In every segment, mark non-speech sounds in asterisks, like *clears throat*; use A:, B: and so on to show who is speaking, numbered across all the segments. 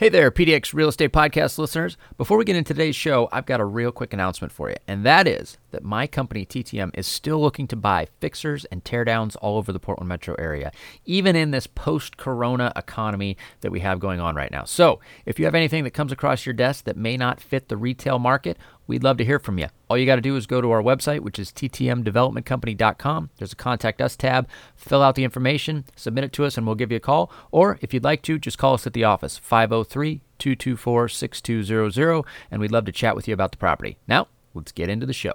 A: Hey there, PDX Real Estate Podcast listeners. Before we get into today's show, I've got a real quick announcement for you, and that is that my company, TTM, is still looking to buy fixers and teardowns all over the Portland metro area, even in this post corona economy that we have going on right now. So, if you have anything that comes across your desk that may not fit the retail market, we'd love to hear from you. All you got to do is go to our website, which is ttmdevelopmentcompany.com. There's a contact us tab, fill out the information, submit it to us, and we'll give you a call. Or if you'd like to, just call us at the office, 503 224 6200, and we'd love to chat with you about the property. Now, let's get into the show.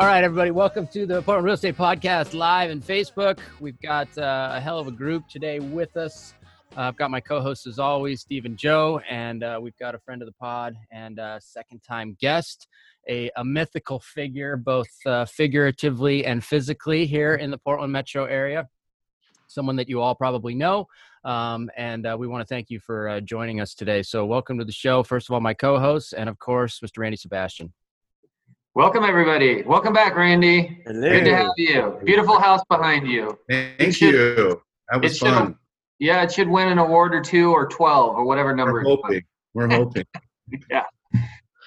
A: All right, everybody, welcome to the Portland Real Estate Podcast live and Facebook. We've got uh, a hell of a group today with us. Uh, I've got my co-hosts as always, Steve and Joe, and uh, we've got a friend of the pod and a second-time guest, a, a mythical figure, both uh, figuratively and physically, here in the Portland metro area. Someone that you all probably know, um, and uh, we want to thank you for uh, joining us today. So, welcome to the show. First of all, my co-hosts, and of course, Mr. Randy Sebastian.
B: Welcome everybody. Welcome back, Randy.
C: Hello.
B: Good to have you. Beautiful house behind you.
C: Thank
B: should-
C: you. That was
B: it should-
C: fun.
B: Yeah, it should win an award or two or twelve or whatever number.
C: We're hoping. We're hoping. *laughs*
B: Yeah.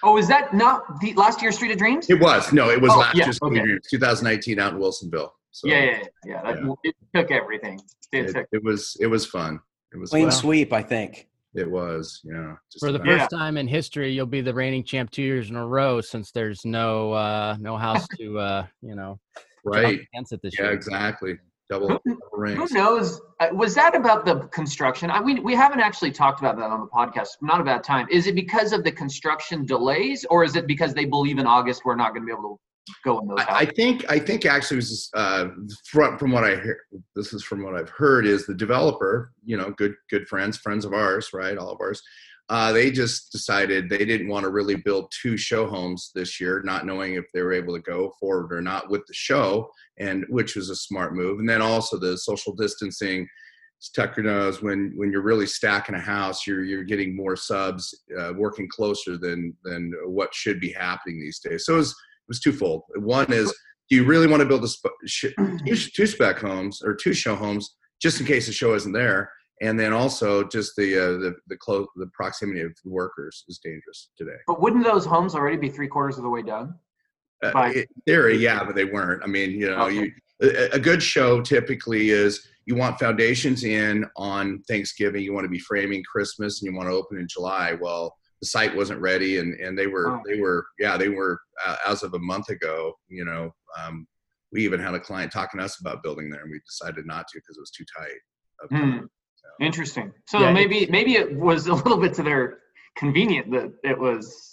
B: Oh, is that not the last year's Street of Dreams?
C: It was. No, it was
B: Oh,
C: last
B: yeah,
C: year's
B: okay.
C: 2019 out in Wilsonville. So
B: yeah, yeah, yeah. yeah. That,
C: Yeah.
B: It took everything. It
C: It,
B: took.
C: it was it was fun. It was
D: Clean
C: fun.
D: sweep, I think.
C: It was. Yeah. just
A: For the
C: about.
B: Yeah.
A: first time in history, you'll be the reigning champ two years in a row since there's no uh, no house *laughs* to uh, you know
C: right.
A: against it this
C: Yeah.
A: year.
C: Exactly. Double, double
B: Who knows? Uh, Was that about the construction? I, we, we haven't actually talked about that on the podcast. Not a bad time. Is it because of the construction delays, or is it because they believe in August we're not going to be able to go in those
C: I, I think I think actually was uh, from from what I hear. This is from what I've heard is the developer. You know, good good friends, friends of ours, right? All of ours. Uh, they just decided they didn't want to really build two show homes this year, not knowing if they were able to go forward or not with the show, and which was a smart move. And then also the social distancing. Tucker knows when when you're really stacking a house, you're you're getting more subs uh, working closer than than what should be happening these days. So it was was twofold. One is, do you really want to build a sp- sh- *clears throat* two, two spec homes or two show homes just in case the show isn't there? And then also just the uh, the the close the proximity of the workers is dangerous today.
B: But wouldn't those homes already be three quarters of the way done?
C: Uh,
B: Right.
C: in theory, yeah, but they weren't. I mean, you know,
B: Okay.
C: you a, a good show typically is you want foundations in on Thanksgiving, you want to be framing Christmas, and you want to open in July. Well, the site wasn't ready, and and they were they were yeah they were uh, as of a month ago. You know, um, we even had a client talking to us about building there, and we decided not to because it was too tight. of
B: Hmm.
C: So,
B: Interesting. So
A: Yeah,
B: maybe maybe it was *laughs* a little bit to their convenient that it was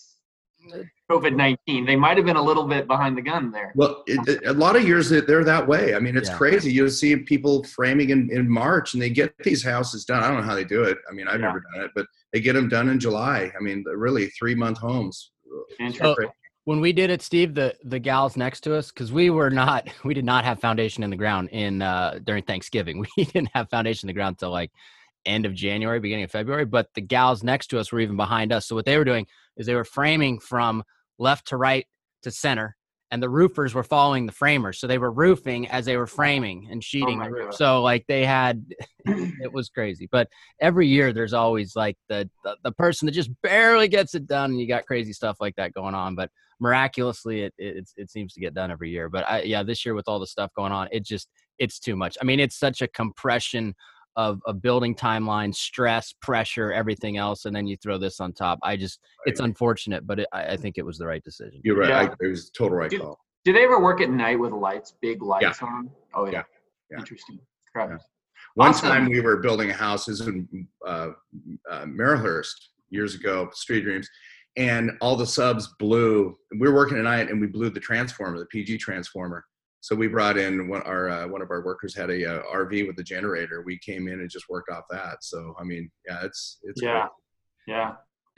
B: COVID nineteen. They might have been a little bit behind the gun there.
C: Well, it, it- a lot of years that they're that way. I mean, it's
A: Yeah.
C: crazy. You see people framing in, in March and they get these houses done. I don't know how they do it. I mean, I've
B: Yeah.
C: never done it, but they get them done in July. I mean, really three month homes.
B: Interesting.
A: when we did it, Steve, the the gals next to us, because we were not, *laughs* we did not have foundation in the ground in uh, during Thanksgiving. *laughs* We didn't have foundation in the ground till like end of January, beginning of February. But the gals next to us were even behind us. So what they were doing is they were framing from left to right to center, and the roofers were following the framers. So they were roofing as they were framing and oh sheeting
B: my
A: the roof.
B: God.
A: So like they had, *clears throat* it was crazy. But every year there's always like the, the the person that just barely gets it done, and you got crazy stuff like that going on. But miraculously it it, it seems to get done every year but I, yeah this year with all the stuff going on it just it's too much i mean it's such a compression of, a building timeline stress pressure everything else and then you throw this on top i just it's unfortunate but it, I, I think it was the right decision
C: You're right.
B: Yeah.
C: I, it was total right
B: Did-
C: call.
B: Do they ever work at night with lights, big lights on? Oh yeah.
C: Yeah. Yeah.
B: Interesting. Correct.
C: Yeah. One
B: Awesome.
C: time we were building a house in uh, uh, Marylhurst years ago, Street Dreams, and all the subs blew. We were working at night and we blew the transformer, the PG transformer. So we brought in one our uh, one of our workers had a uh, RV with a generator. We came in and just worked off that. So I mean, yeah, it's it's
B: yeah, great. yeah.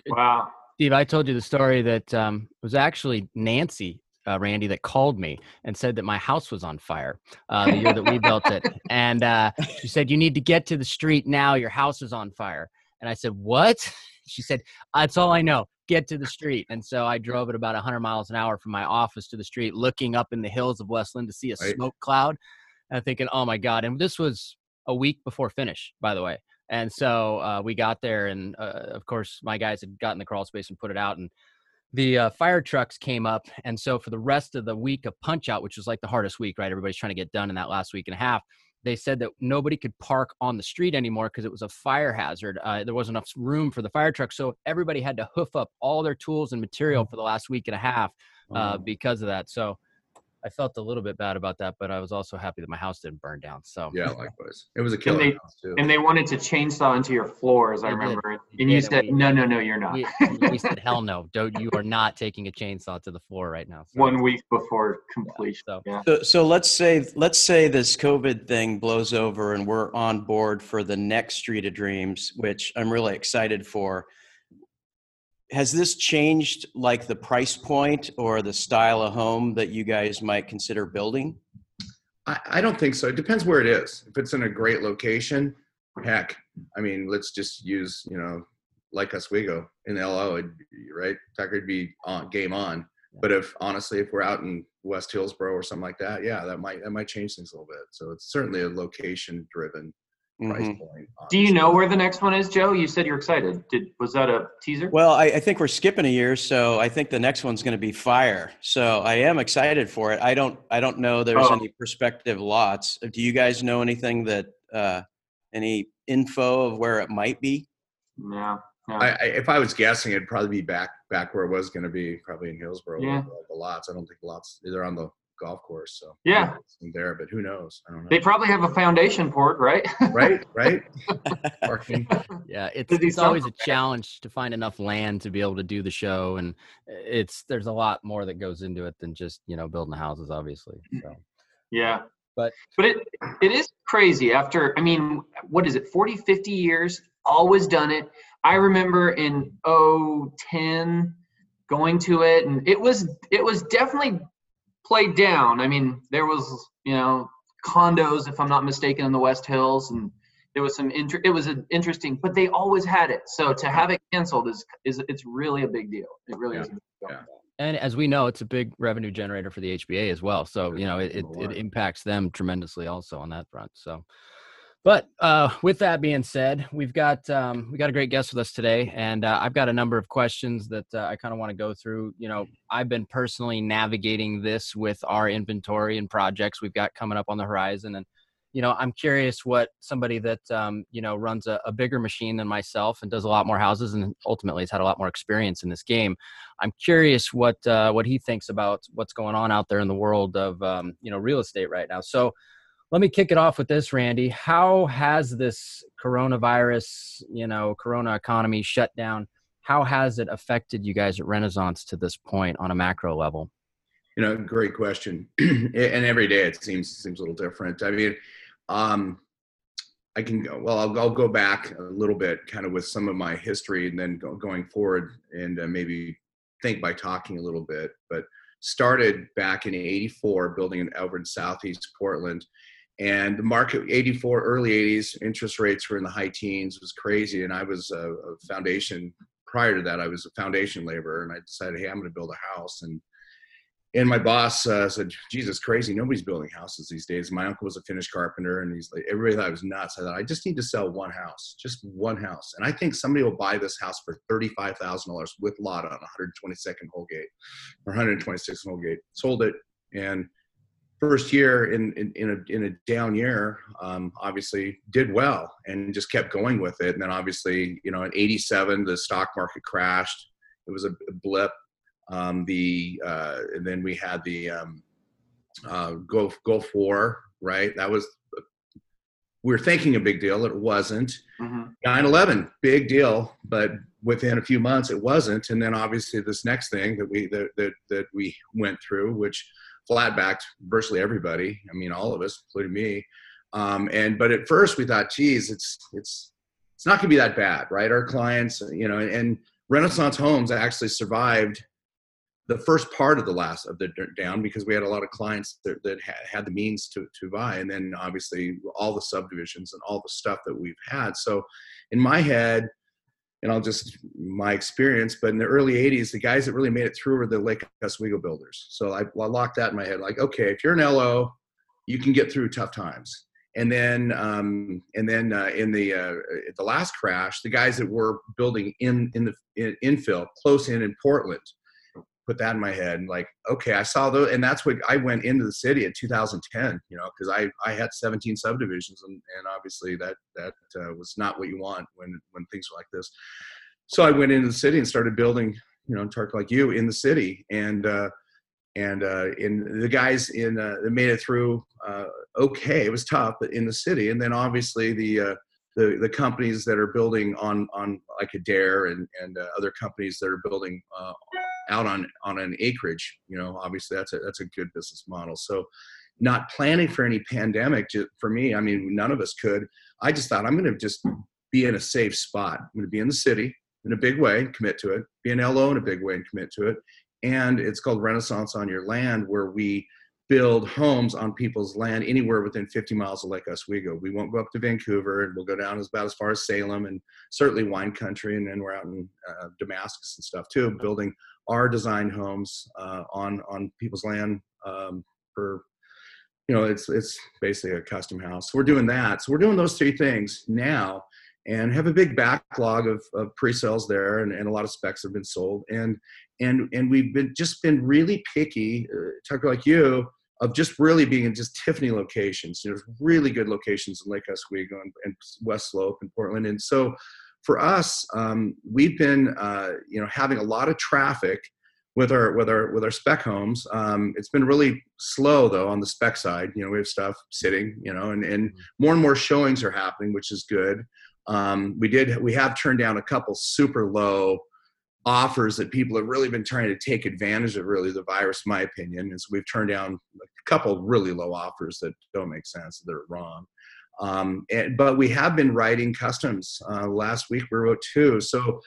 B: Wow.
A: Steve, I told you the story that um, was actually Nancy uh, Randy, that called me and said that my house was on fire uh, the year that we *laughs* built it. And uh, she said, You need to get to the street now. Your house is on fire. And I said, What? *laughs* She said, That's all I know. Get to the street. And so I drove at about 100 miles an hour from my office to the street, looking up in the hills of West Linn to see a right. smoke cloud. And thinking, Oh my God. And this was a week before finish, by the way. And so uh, we got there, and uh, of course, my guys had gotten the crawl space and put it out. And the uh, fire trucks came up and so for the rest of the week of punch out which was like the hardest week right everybody's trying to get done in that last week and a half they said that nobody could park on the street anymore because it was a fire hazard uh, there wasn't enough room for the fire truck so everybody had to hoof up all their tools and material mm. for the last week and a half uh, because of that so I felt a little bit bad about that, but I was also happy that my house didn't burn down. So
C: yeah, likewise, it was a killer
B: and they,
C: house too.
B: And they wanted to chainsaw into your floors, I remember. Did. And you said, we, "No, no, no, you're not."
A: We, *laughs* we, said, "Hell no, don't! You are not taking a chainsaw to the floor right now."
B: So. One week before completion.
D: Yeah, so. Yeah. so, so let's say let's say this COVID thing blows over and we're on board for the next Street of Dreams, which I'm really excited for has this changed like the price point or the style of home that you guys might consider building?
C: I, I don't think so. It depends where it is. If it's in a great location, heck, I mean, let's just use, you know, like Oswego in LO, right? That could be on game on. But if honestly, if we're out in West Hillsboro or something like that, yeah, that might that might change things a little bit. So it's certainly a location driven price mm-hmm. point.
B: Do you know where the next one is, Joe? You said you're excited. Did was that a teaser?
D: Well, I, I think we're skipping a year, so I think the next one's going to be Fire. So I am excited for it. I don't I don't know there's oh. any prospective lots. Do you guys know anything that uh, any info of where it might be?
B: Yeah.
C: No. I, I, if I was guessing, it'd probably be back back where it was going to be, probably in Hillsboro.
B: Yeah.
C: The lots. I don't think the lots. They're on the golf course. So
B: yeah,
C: there, but who knows? I don't know.
B: They probably have a foundation port, *laughs* right?
C: right, *laughs* right.
A: yeah, it's, it's always a challenge to find enough land to be able to do the show, and it's there's a lot more that goes into it than just you know building the houses, obviously. Mm. So
B: yeah,
A: but
B: but it it is crazy. After I mean, what is it? 40, 50 years, always done it. I remember in 010 going to it and it was it was definitely played down. I mean, there was you know condos, if I'm not mistaken, in the West Hills, and there was some inter- it was an interesting, but they always had it. So to have it canceled is is it's really a big deal. It really yeah. is.
A: Yeah. And as we know, it's a big revenue generator for the HBA as well. So you know it, it, it impacts them tremendously also on that front. So but uh, with that being said, we've got um, we got a great guest with us today, and uh, I've got a number of questions that uh, I kind of want to go through. You know, I've been personally navigating this with our inventory and projects we've got coming up on the horizon, and you know, I'm curious what somebody that um, you know runs a, a, bigger machine than myself and does a lot more houses, and ultimately has had a lot more experience in this game. I'm curious what uh, what he thinks about what's going on out there in the world of um, you know real estate right now. So let me kick it off with this, Randy. How has this coronavirus, you know, corona economy shutdown, how has it affected you guys at Renaissance to this point on a macro level?
C: You know, great question. *clears throat* and every day it seems seems a little different. I mean, um, I can go, well, I'll, I'll, go back a little bit kind of with some of my history and then go, going forward and uh, maybe think by talking a little bit. But started back in 84 building in in Southeast Portland and the market 84 early 80s interest rates were in the high teens was crazy. And i was a, a foundation prior to that i was a foundation laborer and i decided hey i'm going to build a house. And and my boss uh, said jesus crazy nobody's building houses these days. My uncle was a finish carpenter and he's like everybody thought i was nuts. I thought i just need to sell one house just one house. And i think somebody will buy this house for $35000 with lot on 122nd Holgate or 126th Holgate sold it. And first year in in, in a in a down year, um, obviously did well and just kept going with it. And then obviously, you know, in '87 the stock market crashed. It was a, blip. Um, the uh, and then we had the um, uh, Gulf Gulf War, right? That was we were thinking a big deal. It wasn't. Mm-hmm. 9/11, big deal, but within a few months it wasn't. And then obviously this next thing that we that that, that we went through, which flat backed virtually everybody. I mean, all of us, including me. Um, and but at first we thought, geez, it's it's it's not going to be that bad, right? Our clients, you know, and Renaissance Homes actually survived the first part of the last of the down because we had a lot of clients that, that had the means to, to buy and then obviously all the subdivisions and all the stuff that we've had so in my head and i'll just my experience but in the early 80s the guys that really made it through were the lake oswego builders. So I, I locked that in my head like okay if you're an lo you can get through tough times. And then um, and then uh, in the uh, the last crash the guys that were building in in the in, infill close in in portland put that in my head and like okay i saw those and that's what i went into the city in 2010 you know because i i had 17 subdivisions and, and obviously that that uh, was not what you want when when things are like this. So i went into the city and started building you know talk like you in the city and uh and uh in the guys in uh made it through uh okay it was tough but in the city and then obviously the uh the, the companies that are building on on like Adair and and uh, other companies that are building uh, out on on an acreage you know obviously that's a that's a good business model. So not planning for any pandemic for me i mean none of us could. I just thought i'm going to just be in a safe spot. I'm going to be in the city in a big way commit to it be an lo in a big way and commit to it. And it's called renaissance on your land where we build homes on people's land anywhere within 50 miles of Lake Oswego. We won't go up to Vancouver, and we'll go down as about as far as Salem and certainly wine country, and then we're out in uh, Damascus and stuff too, building our design homes uh, on on people's land um, for you know it's it's basically a custom house. We're doing that. So we're doing those three things now and have a big backlog of, of pre-sales there and, and a lot of specs have been sold and and and we've been just been really picky uh, tucker like you of just really being in just Tiffany locations. You know, really good locations in Lake Oswego and, and West Slope and Portland. And so for us, um, we've been uh, you know having a lot of traffic with our with our with our spec homes. Um, it's been really slow though on the spec side. You know, we have stuff sitting. You know, and and mm-hmm. more and more showings are happening, which is good. Um, we did we have turned down a couple super low offers that people have really been trying to take advantage of really the virus in my opinion is we've turned down a couple really low offers that don't make sense they're wrong um, and, but we have been writing customs uh, last week we wrote two so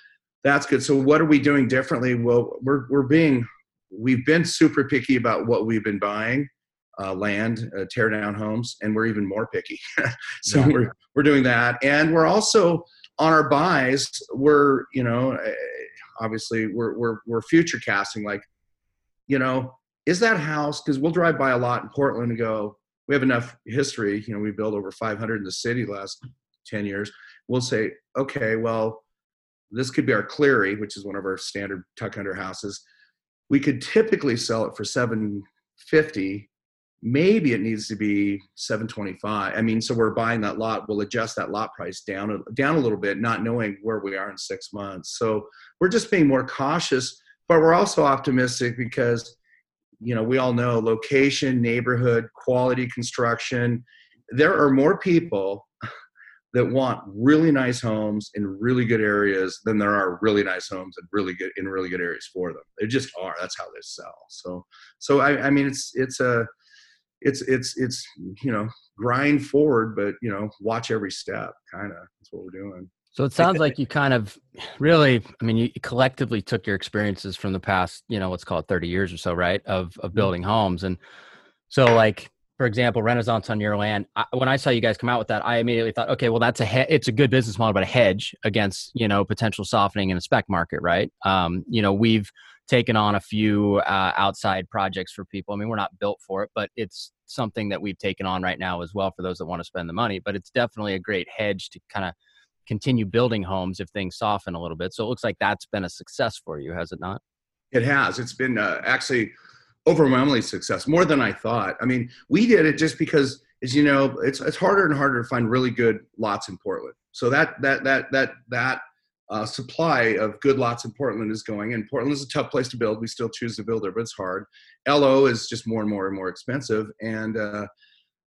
C: that's good. So what are we doing differently? Well we're, we're being we've been super picky about what we've been buying uh, land uh, tear down homes and we're even more picky. *laughs* So yeah. we're, we're doing that. And we're also on our buys we're you know obviously we're we're we're future casting like you know is that house because we'll drive by a lot in portland and go we have enough history you know we built over 500 in the city last 10 years. We'll say okay well this could be our cleary which is one of our standard tuck under houses. We could typically sell it for 750 maybe it needs to be 725 i mean so we're buying that lot. We'll adjust that lot price down down a little bit not knowing where we are in six months. So we're just being more cautious but we're also optimistic because you know we all know location neighborhood quality construction. There are more people that want really nice homes in really good areas than there are really nice homes in really good in really good areas for them. They just are. That's how they sell. So so i, I mean it's it's a it's it's it's you know grind forward but you know watch every step kind of that's what we're doing
A: so it sounds like you kind of really i mean you collectively took your experiences from the past you know let's call it 30 years or so right of of mm-hmm. building homes and so like for example renaissance on your land I, when i saw you guys come out with that i immediately thought okay well that's a he- it's a good business model but a hedge against you know potential softening in the spec market right um you know we've taken on a few uh, outside projects for people. I mean, we're not built for it, but it's something that we've taken on right now as well for those that want to spend the money. But it's definitely a great hedge to kind of continue building homes if things soften a little bit. So it looks like that's been a success for you, has it not?
C: It has. It's been uh, actually overwhelmingly success, more than I thought. I mean, we did it just because, as you know, it's it's harder and harder to find really good lots in Portland. So that that that that that uh, supply of good lots in Portland is going. And Portland is a tough place to build. We still choose to build there, but it's hard. LO is just more and more and more expensive. And uh,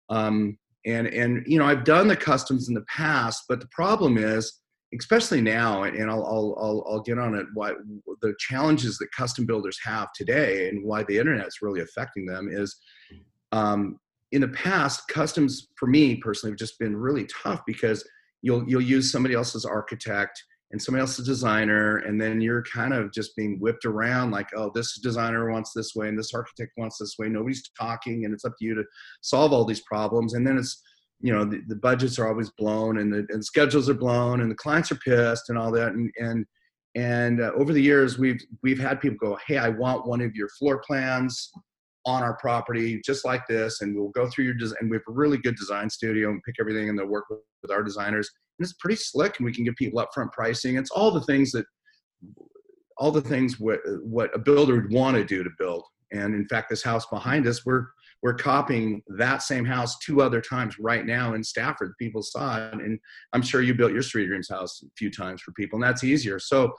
C: um, and and you know I've done the customs in the past, but the problem is especially now, and I'll, I'll, I'll, I'll get on it, why the challenges that custom builders have today and why the internet is really affecting them is um, in the past, customs for me personally have just been really tough because you'll, you'll use somebody else's architect and somebody else's designer, and then you're kind of just being whipped around like, oh, this designer wants this way and this architect wants this way. Nobody's talking, and it's up to you to solve all these problems. And then it's you know the, the budgets are always blown and the and schedules are blown and the clients are pissed and all that and and and uh, over the years we've we've had people go hey i want one of your floor plans on our property just like this and we'll go through your design and we have a really good design studio and pick everything and they'll work with, our designers and it's pretty slick and we can give people upfront pricing it's all the things that all the things what what a builder would want to do to build and in fact this house behind us we're we're copying that same house two other times right now in Stafford. People saw it, and I'm sure you built your Street Dreams house a few times for people, and that's easier. So,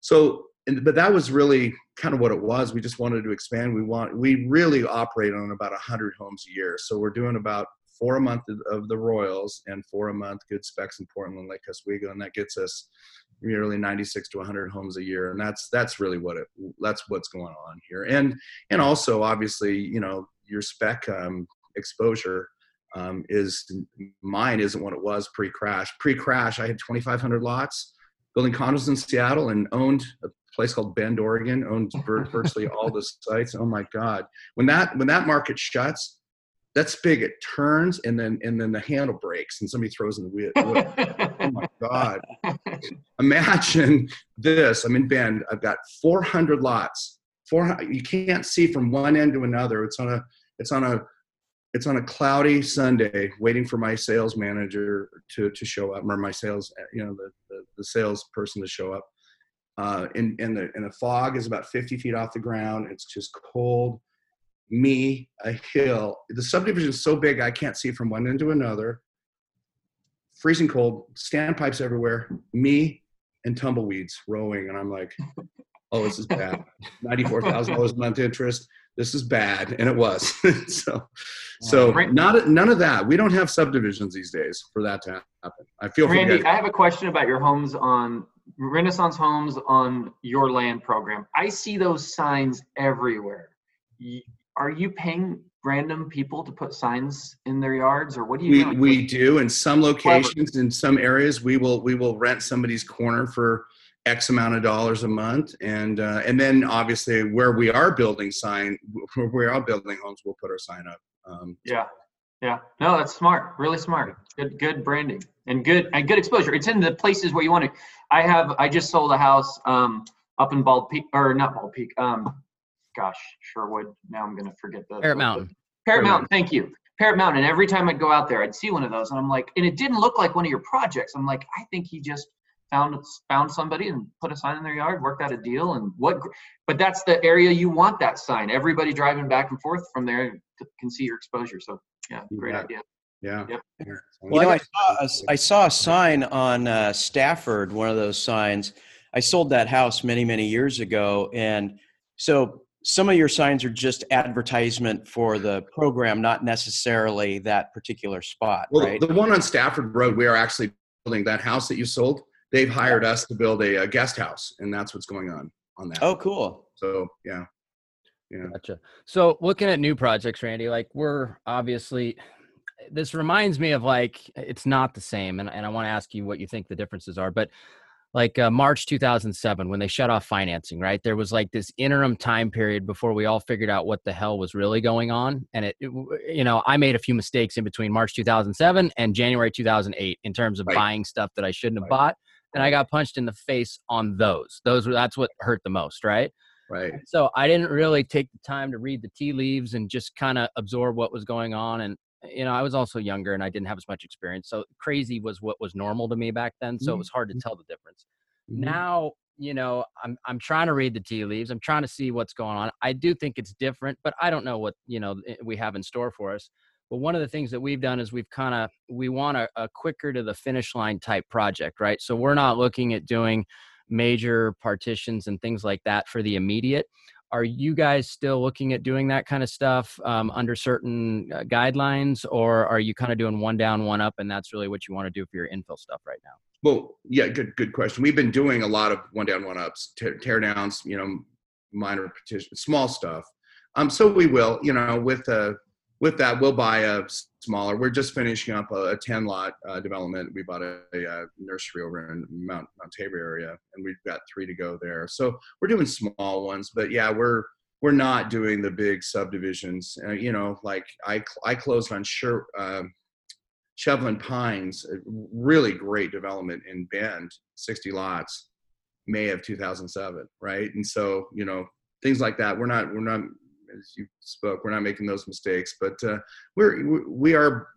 C: so, and, but that was really kind of what it was. We just wanted to expand. We want, we really operate on about 100 homes a year. So we're doing about four a month of the Royals and four a month good specs in Portland, Lake Oswego, and that gets us nearly 96 to 100 homes a year and that's that's really what it that's what's going on here and and also obviously you know your spec um, exposure um, is mine isn't what it was pre-crash. Pre-crash, I had 2,500 lots, building condos in Seattle, and owned place called Bend, Oregon. owns *laughs* virtually all the sites. Oh my God! When that when that market shuts, that spigot turns and then and then the handle breaks and somebody throws in the wheel. oh my *laughs* God! Imagine this. I'm in Bend. I've got 400 lots. 400. You can't see from one end to another. It's on a it's on a it's on a cloudy Sunday, waiting for my sales manager to to show up, or my sales, you know, the the, the sales person to show up. Uh, and and the and the fog is about 50 feet off the ground. It's just cold. Me, a hill. The subdivision is so big I can't see from one end to another. Freezing cold, standpipes everywhere. Me and tumbleweeds rowing, and I'm like, oh, this is bad. *laughs* Ninety-four thousand dollars a month interest this is bad and it was *laughs* so so not none of that we don't have subdivisions these days for that to happen i feel
B: randy i have a question about your homes on renaissance homes on your land program. I see those signs everywhere. Are you paying random people to put signs in their yards or what do
C: you we, we do. In some locations in some areas we will we will rent somebody's corner for X amount of dollars a month, and uh, and then obviously where we are building sign, *laughs* where we are building homes, we'll put our sign up.
B: Um, yeah, yeah, no, that's smart, really smart. Good, good branding and good and good exposure. It's in the places where you want to. I have, I just sold a house um, up in Bald Peak, or not Bald Peak. Um, gosh, Sherwood. Now I'm gonna forget the
A: Parrett Mountain.
B: Parrett Mountain. Thank you. Parrett Mountain. And every time I'd go out there, I'd see one of those, and I'm like, and it didn't look like one of your projects. I'm like, I think he just found found somebody and put a sign in their yard, worked out a deal, and what? But that's the area you want that sign. Everybody driving back and forth from there can see your exposure. So yeah, great
C: yeah.
B: idea.
C: Yeah.
B: Yep.
D: Well, you know, I saw, a, I saw a sign on uh, Stafford, one of those signs. I sold that house many, many years ago. And so some of your signs are just advertisement for the program, not necessarily that particular spot,
C: well,
D: right?
C: The one on Stafford Road, we are actually building that house that you sold they've hired us to build a, a, guest house, and that's what's going on on that.
D: Oh, cool.
C: So yeah,
A: yeah. Gotcha. So looking at new projects, Randy, like we're obviously. This reminds me of like it's not the same, and, and I want to ask you what you think the differences are. But like uh, March 2007 when they shut off financing, right? There was like this interim time period before we all figured out what the hell was really going on. And it, it you know, I made a few mistakes in between March 2007 and January 2008 in terms of right. buying stuff that I shouldn't have right. bought and I got punched in the face on those. Those were that's what hurt the most, right?
C: Right.
A: So I didn't really take the time to read the tea leaves and just kind of absorb what was going on. And you know, I was also younger and I didn't have as much experience. So crazy was what was normal to me back then. So mm-hmm. it was hard to tell the difference. Mm-hmm. Now, you know, I'm I'm trying to read the tea leaves. I'm trying to see what's going on. I do think it's different, but I don't know what you know eh, we have in store for us. But one of the things that we've done is we've kind of we want a, a quicker to the finish line type project, right? So we're not looking at doing major partitions and things like that for the immediate. Are you guys still looking at doing that kind of stuff um, under certain uh, guidelines, or are you kind of doing one down, one up, and that's really what you want to do for your infill stuff right now?
C: Well, yeah, good good question. We've been doing a lot of one down, one ups, tear, tear downs, you know, minor petition, small stuff. Um, so we will, you know, with uh, with that, we'll buy a smaller. We're just finishing up a, a ten lot uh, development. We bought a, a, a, nursery over in Mount Mount Tabor area, and we've got three to go there. So we're doing small ones, but yeah, we're we're not doing the big subdivisions. Uh, you know, like I I closed on sure. Uh, Shevlin Pines, a really great development in Bend, 60 lots, May of 2007, right? And so, you know, things like that. We're not, we're not as you spoke, we're not making those mistakes, but uh, we're we are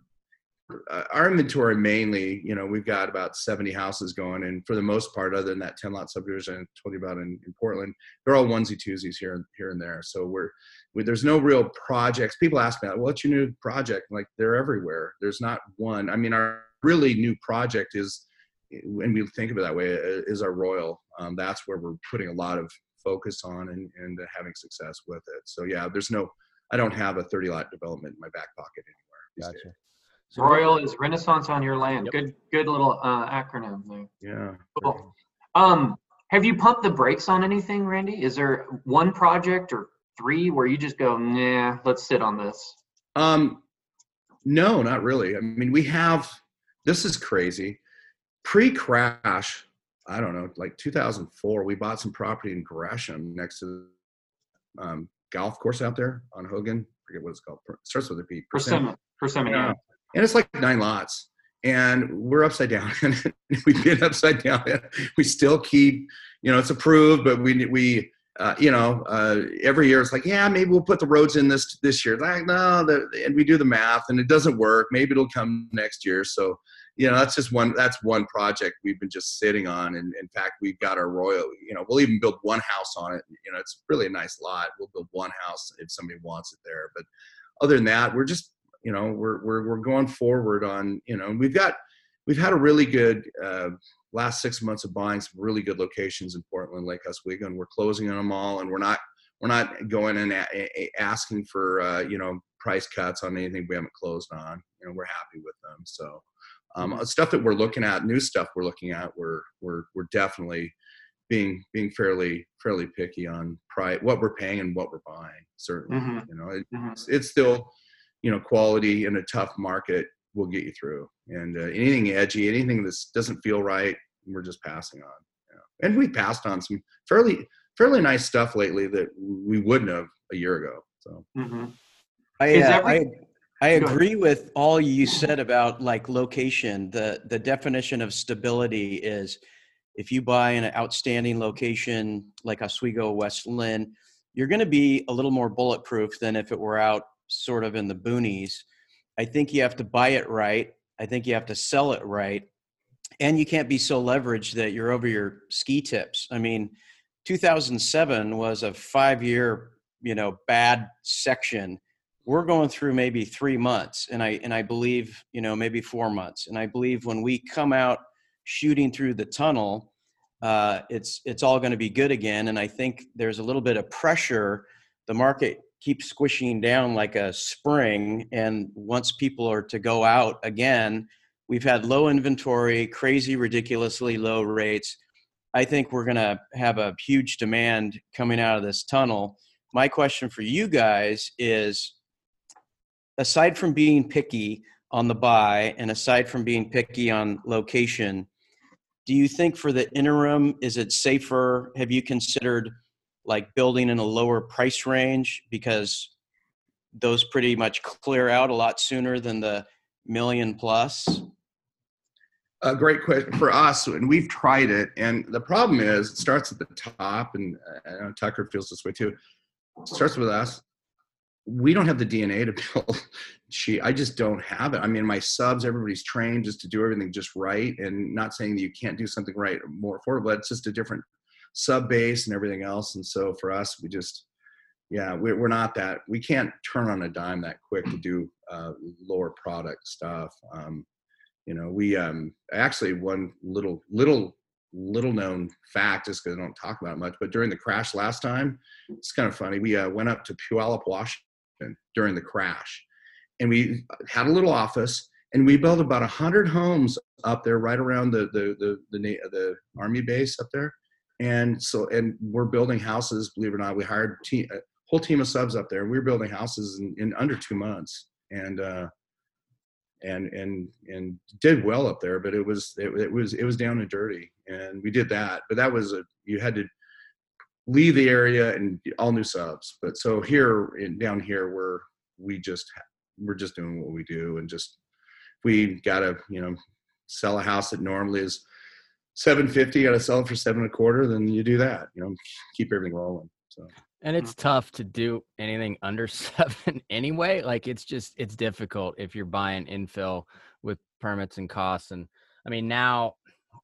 C: uh, our inventory mainly. You know, we've got about 70 houses going, and for the most part, other than that 10 lot subdivision I told you about in, in Portland, they're all onesie twosies here and here and there. So we're we, there's no real projects. People ask me, "What's your new project?" Like they're everywhere. There's not one. I mean, our really new project is when we think of it that way is our royal um, that's where we're putting a lot of focus on and, and uh, having success with it. So yeah, there's no, I don't have a 30 lot development in my back pocket anywhere.
B: Gotcha. So Royal is Renaissance on your land. Yep. Good, good little uh, acronym there.
C: Yeah.
B: Cool. Um, have you pumped the brakes on anything, Randy? Is there one project or three where you just go, nah, let's sit on this?
C: Um, no, not really. I mean, we have. This is crazy. Pre-crash, I don't know, like 2004, we bought some property in Gresham next to um, golf course out there on Hogan. I forget what it's called. It starts with a P.
B: Persimmon. Persimmon. Yeah.
C: And it's like nine lots. And we're upside down. *laughs* We've been upside down. We still keep, you know, it's approved, but we, we, uh, you know, uh, every year it's like, yeah, maybe we'll put the roads in this this year. Like, no, the, and we do the math, and it doesn't work. Maybe it'll come next year. So you know that's just one that's one project we've been just sitting on and in fact we've got our royal you know we'll even build one house on it you know it's really a nice lot we'll build one house if somebody wants it there but other than that we're just you know we're we're, we're going forward on you know we've got we've had a really good uh, last six months of buying some really good locations in portland lake oswego and we're closing on them all and we're not we're not going and a- asking for uh, you know price cuts on anything we haven't closed on you know we're happy with them so um, mm-hmm. stuff that we're looking at, new stuff we're looking at, we're we're we're definitely being being fairly fairly picky on price, what we're paying and what we're buying. Certainly, mm-hmm. you know, it, mm-hmm. it's, it's, still you know quality in a tough market will get you through. And uh, anything edgy, anything that doesn't feel right, we're just passing on. You know? And we passed on some fairly fairly nice stuff lately that we wouldn't have a year ago. So.
D: Mm-hmm. I, uh, every- I I agree with all you said about like location. The the definition of stability is if you buy in an outstanding location like Oswego, West Linn, you're going to be a little more bulletproof than if it were out sort of in the boonies. I think you have to buy it right. I think you have to sell it right. And you can't be so leveraged that you're over your ski tips. I mean, 2007 was a 5-year, you know, bad section we're going through maybe three months and i and i believe you know maybe four months and i believe when we come out shooting through the tunnel uh, it's it's all going to be good again and i think there's a little bit of pressure. The market keeps squishing down like a spring and once people are to go out again we've had low inventory crazy ridiculously low rates. I think we're going to have a huge demand coming out of this tunnel. My question for you guys is aside from being picky on the buy and aside from being picky on location, do you think for the interim is it safer? Have you considered like building in a lower price range because those pretty much clear out a lot sooner than the million plus?
C: A great question for us, and we've tried it. And the problem is, it starts at the top, and Tucker feels this way too. It starts with us we don't have the DNA to build *laughs* she I just don't have it. I mean, my subs, everybody's trained just to do everything just right, and not saying that you can't do something right more affordable. It's just a different sub base and everything else. And so for us, we just yeah, we're not that we can't turn on a dime that quick to do uh, lower product stuff. Um, you know, we um, actually one little little little known fact just because I don't talk about it much. But during the crash last time, it's kind of funny. We uh, went up to Puyallup, Washington during the crash, and we had a little office, and we built about a hundred homes up there, right around the the the the, the, the army base up there. And so, and we're building houses. Believe it or not, we hired a whole team of subs up there. And we were building houses in, in under two months, and uh, and and and did well up there. But it was it, it was it was down and dirty, and we did that. But that was a you had to leave the area and all new subs. But so here in down here, we're we just we're just doing what we do, and just we gotta you know sell a house that normally is 750 got to sell it for seven and a quarter then you do that you know keep everything rolling so
A: and it's mm-hmm. tough to do anything *laughs* under seven anyway. Like it's just it's difficult if you're buying infill with permits and costs. And I mean now,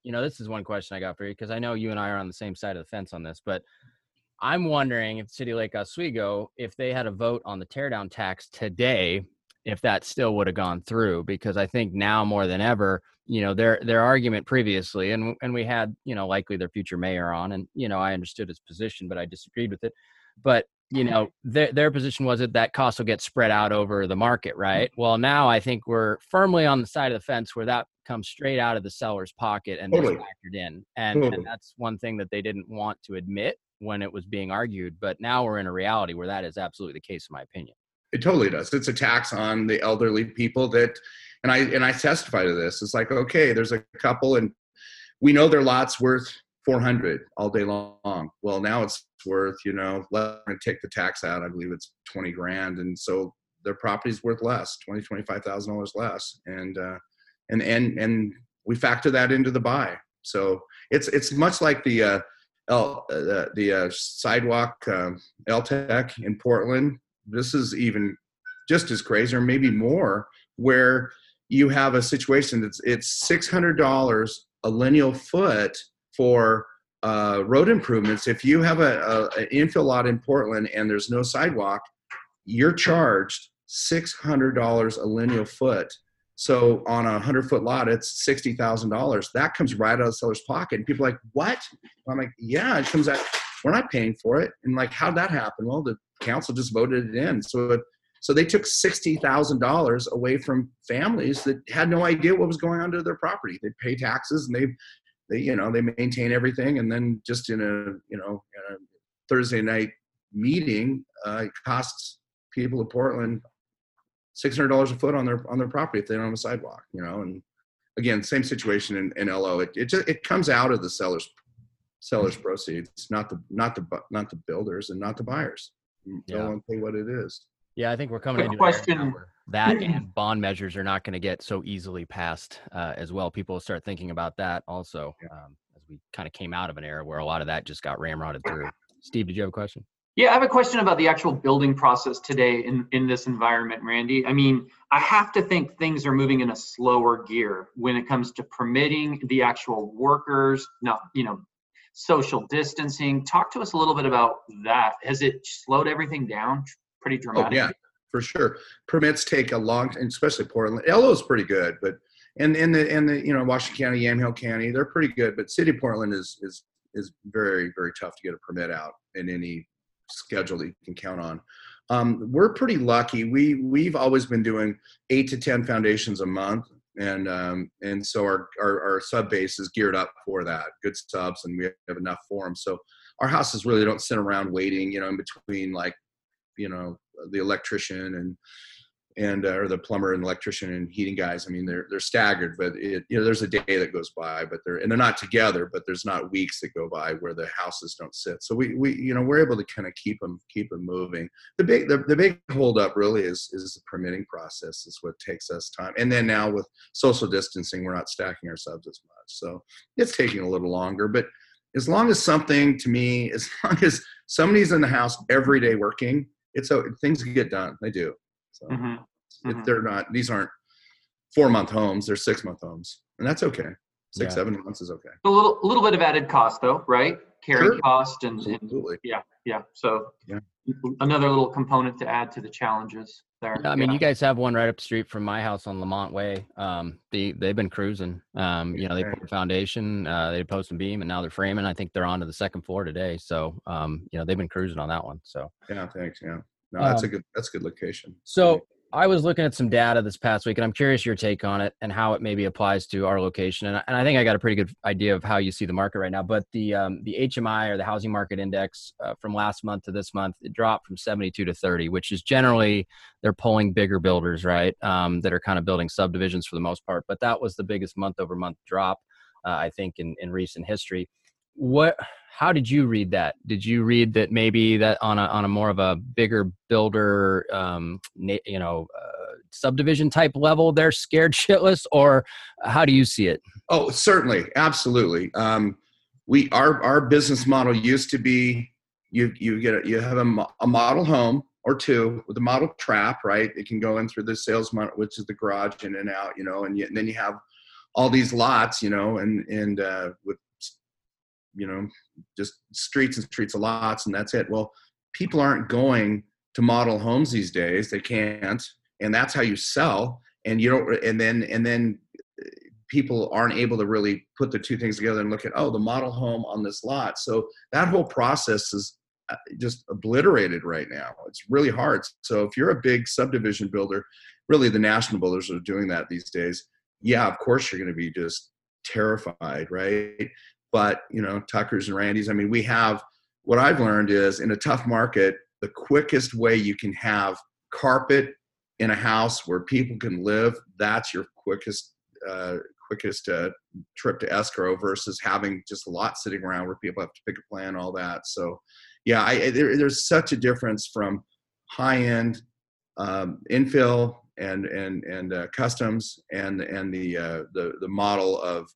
A: you know, this is one question I got for you because I know you and I are on the same side of the fence on this, but I'm wondering if City Lake Oswego, if they had a vote on the teardown tax today, if that still would have gone through. Because I think now more than ever, you know, their their argument previously, and and we had, you know, likely their future mayor on, and you know, I understood his position, but I disagreed with it but you *laughs* know their their position was that that cost will get spread out over the market mm-hmm. right well now i think we're firmly on the side of the fence where that comes straight out of the seller's pocket and totally. factored in and, totally. and that's one thing that they didn't want to admit when it was being argued but now we're in a reality where that is absolutely the case in my opinion
C: it totally does it's a tax on the elderly people that and i and i testify to this it's like okay there's a couple and we know their lots worth 400 all day long. Well, now it's worth, you know, let them take the tax out. I believe it's 20 grand. And so their property's worth less, 20, $25,000 less. And, uh, and, and, and we factor that into the buy. So it's, it's much like the, uh, L, uh, the uh, sidewalk uh, LTIC in Portland. This is even just as crazy, or maybe more, where you have a situation that's it's six hundred dollars a lineal foot for uh, road improvements. If you have a, a, an infill lot in Portland and there's no sidewalk, you're charged six hundred dollars a lineal foot. So on a hundred foot lot, it's sixty thousand dollars. That comes right out of the seller's pocket. And people are like, "What?" I'm like, "Yeah, it comes out. We're not paying for it." And like, how'd that happen? Well, the council just voted it in. So it, so they took sixty thousand dollars away from families that had no idea what was going on to their property. They pay taxes and they they you know they maintain everything and then just in a you know a thursday night meeting uh, it costs people of portland $600 a foot on their on their property if they don't have a sidewalk you know and again same situation in, in lo it, it just it comes out of the sellers sellers proceeds not the not the not the builders and not the buyers yeah. don't pay what it is
A: yeah i think we're coming into question that *clears throat* and bond measures are not going to get so easily passed uh, as well. People start thinking about that also um, as we kind of came out of an era where a lot of that just got ramrodded through. Steve, did you have a question?
B: Yeah, I have a question about the actual building process today in, in this environment, Randy. I mean, I have to think things are moving in a slower gear when it comes to permitting the actual workers, not, you know, social distancing. Talk to us a little bit about that. Has it slowed everything down pretty dramatically?
C: Oh, yeah for sure. Permits take a long, time, especially Portland. LO is pretty good, but and in the in the you know Washington County, Yamhill County, they're pretty good. But City of Portland is is is very very tough to get a permit out in any schedule that you can count on. Um, we're pretty lucky. We we've always been doing eight to ten foundations a month, and um, and so our, our, our sub base is geared up for that. Good subs, and we have enough for them. So our houses really don't sit around waiting, you know, in between like you know the electrician and and uh, or the plumber and electrician and heating guys. I mean, they're they're staggered, but it, you know, there's a day that goes by, but they're and they're not together, but there's not weeks that go by where the houses don't sit. So we we you know we're able to kind of keep them keep them moving. The big the, the big holdup really is is the permitting process is what takes us time, and then now with social distancing, we're not stacking our subs as much, so it's taking a little longer, but. As long as something to me, as *laughs* long as somebody's in the house every day working, it's so things get done. They do. So mm-hmm. Mm-hmm. they're not. These aren't four month homes. They're six month homes, and that's okay. Six, yeah. seven months is okay.
B: A little, a little bit of added cost though, right? Carry sure. cost and, and, yeah, yeah. So yeah. another little component to add to the challenges. there.
A: I mean,
B: Yeah.
A: you guys have one right up the street from my house on Lamont Way. Um, they they've been cruising. Um, you know, they put a foundation, uh, they post and beam, and now they're framing. I think they're on to the second floor today. So, um, you know, they've been cruising on that one. So,
C: Yeah, thanks. Yeah, no, that's a
A: Um,
C: good that's a good location.
A: so I was looking at some data this past week, and I'm curious your take on it and how it maybe applies to our location. And I, and I think I got a pretty good idea of how you see the market right now. But the um, the HMI or the housing market index uh, from last month to this month it dropped from 72 to 30, which is generally they're pulling bigger builders, right? Um, that are kind of building subdivisions for the most part. But that was the biggest month over month drop, uh, I think, in in recent history. What? How did you read that? Did you read that maybe that on a on a more of a bigger builder, um, you know, uh, subdivision type level, they're scared *laughs* shitless, or how do you see it?
C: Oh, certainly, absolutely. Um, we our our business model used to be you you get a, you have a, a model home or two with a model trap, right? It can go in through the sales mon- which is the garage in and out, you know, and, you, and then you have all these lots, you know, and and uh, with you know just streets and streets of lots, and that's it. Well, people aren't going to model homes these days; they can't, and that's how you sell. And you don't, and then and then people aren't able to really put the two things together and look at oh the model home on this lot so that whole process is uh, just obliterated right now it's really hard so if you're a big subdivision builder really the national builders are doing that these days yeah of course you're going to be just terrified right but you know tuckers and randys i mean we have what i've learned is in a tough market the quickest way you can have carpet in a house where people can live that's your quickest uh, quickest uh, trip to escrow versus having just a lot sitting around where people have to pick a plan, all that. So, yeah, I, there, there's such a difference from high end um, infill and and and uh, customs and and the uh, the the model of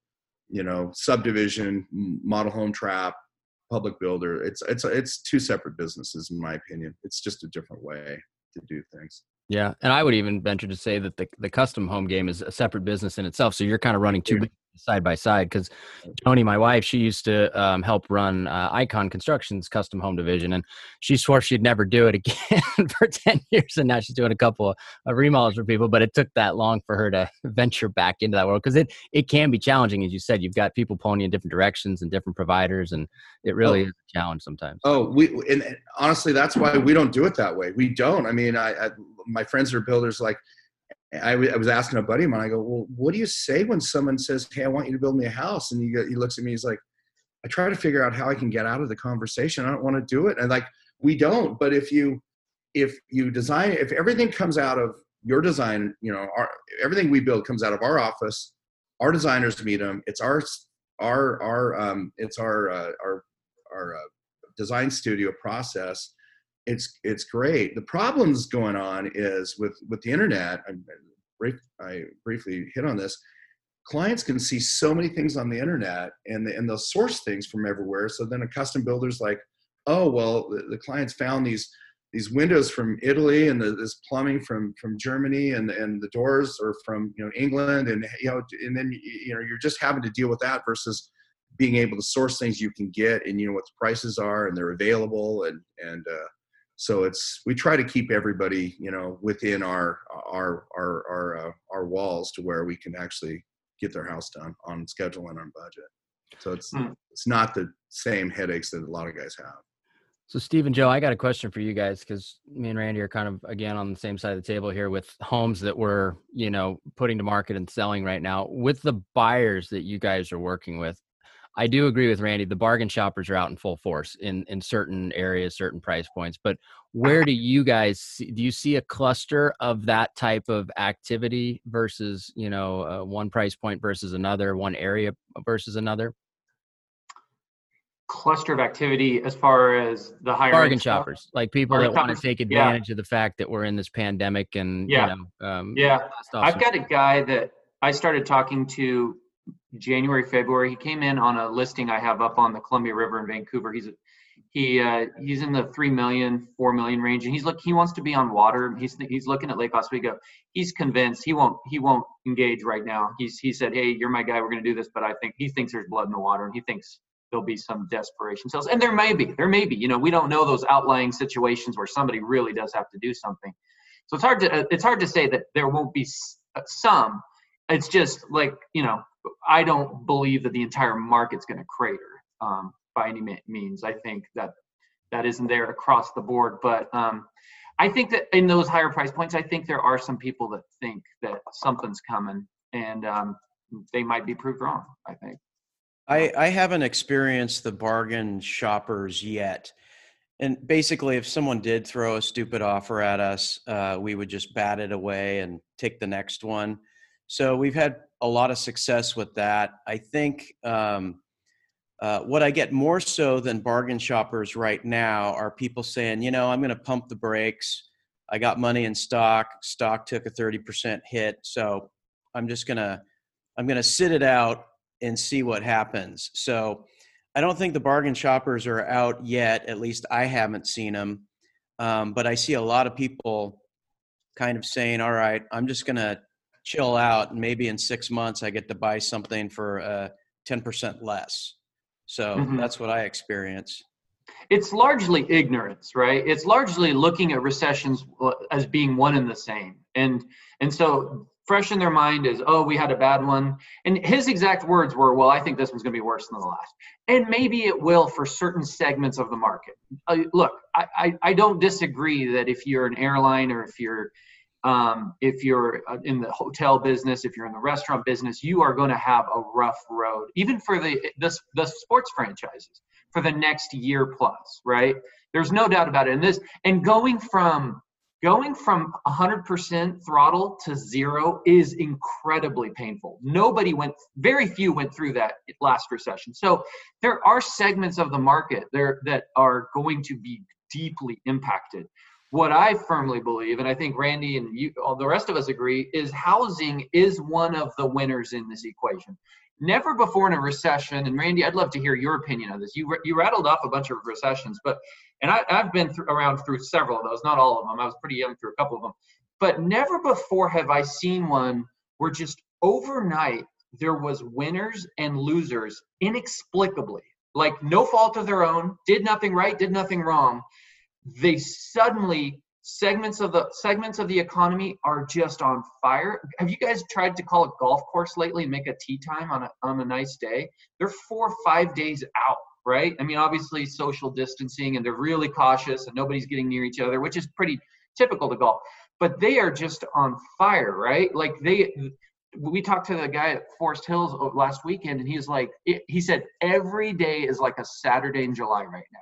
C: you know subdivision model home trap public builder. It's it's it's two separate businesses in my opinion. It's just a different way to do things.
A: Yeah, and I would even venture to say that the the custom home game is a separate business in itself. So you're kind of running two side by side. Because Tony, my wife, she used to um, help run uh, Icon Construction's custom home division, and she swore she'd never do it again *laughs* for ten years, and now she's doing a couple of, of remodels for people. But it took that long for her to *laughs* venture back into that world because it it can be challenging, as you said. You've got people pulling you in different directions and different providers, and it really is a challenge sometimes.
C: Oh, we and and honestly, that's why we don't do it that way. We don't. I mean, I, I my friends are builders. Like, I, w- I was asking a buddy of mine. I go, well, what do you say when someone says, "Hey, I want you to build me a house"? And he go, he looks at me. He's like, I try to figure out how I can get out of the conversation. I don't want to do it. And like, we don't. But if you if you design, if everything comes out of your design, you know, our everything we build comes out of our office. Our designers meet them. It's our our our um, it's our uh, our our uh, design studio process it's it's great. The problems going on is with with the internet I, I briefly hit on this clients can see so many things on the internet and and they'll source things from everywhere. So then a custom builder's like oh well the, the clients found these these windows from Italy and the, this plumbing from from Germany and and the doors are from you know England. And you know and then you know you're just having to deal with that versus being able to source things you can get and you know what the prices are and they're available and and uh, so it's we try to keep everybody you know within our our our our uh, our walls to where we can actually get their house done on schedule and on budget so it's
B: Hmm.
C: it's not the same headaches that a lot of guys have
A: So, Steve and Joe, I got a question for you guys because me and Randy are kind of again on the same side of the table here with homes that we're, you know, putting to market and selling right now. With the buyers that you guys are working with, I do agree with Randy. The bargain shoppers are out in full force in in certain areas, certain price points. But where do you guys see, do you see a cluster of that type of activity versus, you know, uh, one price point versus another, one area versus another?
B: cluster of activity as far as the higher
A: bargain
B: end stuff.
A: shoppers, like people
B: Bargain
A: that want to
B: shoppers,
A: take
B: yeah.
A: advantage of the fact that we're in this pandemic and
B: Yeah.
A: you know, um,
B: Yeah. I've got a guy that I started talking to January, February. He came in on a listing I have up on the Columbia River in Vancouver. He's a, he uh, he's in the three million, four million range, and he's look he wants to be on water. He's he's looking at Lake Oswego. He's convinced he won't he won't engage right now. He's he said, hey, you're my guy. We're going to do this, but I think he thinks there's blood in the water, and he thinks there'll be some desperation sales, and there may be, there may be. You know, we don't know those outlying situations where somebody really does have to do something. So it's hard to uh, it's hard to say that there won't be uh, some. It's just like you know, I don't believe that the entire market's going to crater um, by any means. I think that that isn't there across the board, but um, I think that in those higher price points, I think there are some people that think that something's coming, and um, they might be proved wrong. I think.
D: I, I haven't experienced the bargain shoppers yet. And basically, if someone did throw a stupid offer at us, uh, we would just bat it away and take the next one. So we've had a lot of success with that. I think um, uh, what I get more so than bargain shoppers right now are people saying, you know, I'm going to pump the brakes. I got money in stock. Stock took a 30% hit. So I'm just going to, I'm going to sit it out and see what happens. So I don't think the bargain shoppers are out yet. At least I haven't seen them. Um, but I see a lot of people kind of saying, all right, I'm just going to chill out. And maybe in six months, I get to buy something for uh, 10% less. So mm-hmm. that's what I experience.
B: It's largely ignorance, right? It's largely looking at recessions uh, as being one and the same. And and so fresh in their mind is, oh, we had a bad one. And his exact words were, well, I think this one's going to be worse than the last. And maybe it will for certain segments of the market. Uh, look, I, I, I, don't disagree that if you're an airline or if you're um, if you're uh, in the hotel business, if you're in the restaurant business, you are going to have a rough road, even for the, the, the sports franchises for the next year plus, right? There's no doubt about it. And this, and going from going from 100% throttle to zero is incredibly painful. Nobody went, very few went through that last recession. So there are segments of the market there that are going to be deeply impacted what I firmly believe, and I think Randy and you, all the rest of us agree, is housing is one of the winners in this equation. Never before in a recession, and Randy, I'd love to hear your opinion on this. You you rattled off a bunch of recessions, but and I, have been around through several of those, not all of them. I was pretty young through a couple of them, but never before have I seen one where just overnight there was winners and losers inexplicably, like no fault of their own, did nothing right, did nothing wrong they suddenly segments of the segments of the economy are just on fire. Have you guys tried to call a golf course lately and make a tee time on a on a nice day? They're four or five days out, right? I mean, obviously social distancing and they're really cautious and nobody's getting near each other, which is pretty typical to golf. But they are just on fire, right? Like they we talked to the guy at Forest Hills uh, last weekend and he was like he said every day is like a Saturday in July right now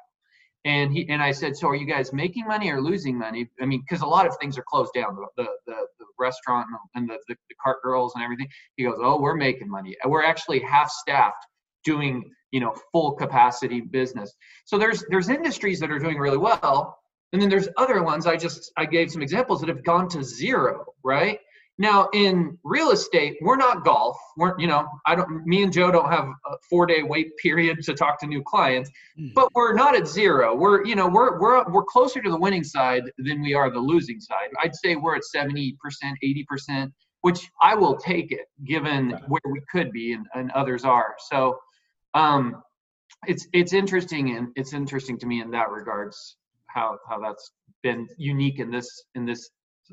B: and he and I said, so are you guys making money or losing money? I mean, because a lot of things are closed down, the the, the restaurant and the, the, the cart girls and everything. He goes, oh, we're making money. We're actually half staffed doing you know full capacity business. So there's there's industries that are doing really well, and then there's other ones. I just I gave some examples that have gone to zero, right? Now in real estate, we're not golf. We're you know I don't. Me and Joe don't have a four day wait period to talk to new clients, hmm. but we're not at zero. We're you know we're we're we're closer to the winning side than we are the losing side. I'd say we're at seventy percent, eighty percent, which I will take it given where we could be and, and others are. So um, it's it's interesting and it's interesting to me in that regards how how that's been unique in this in this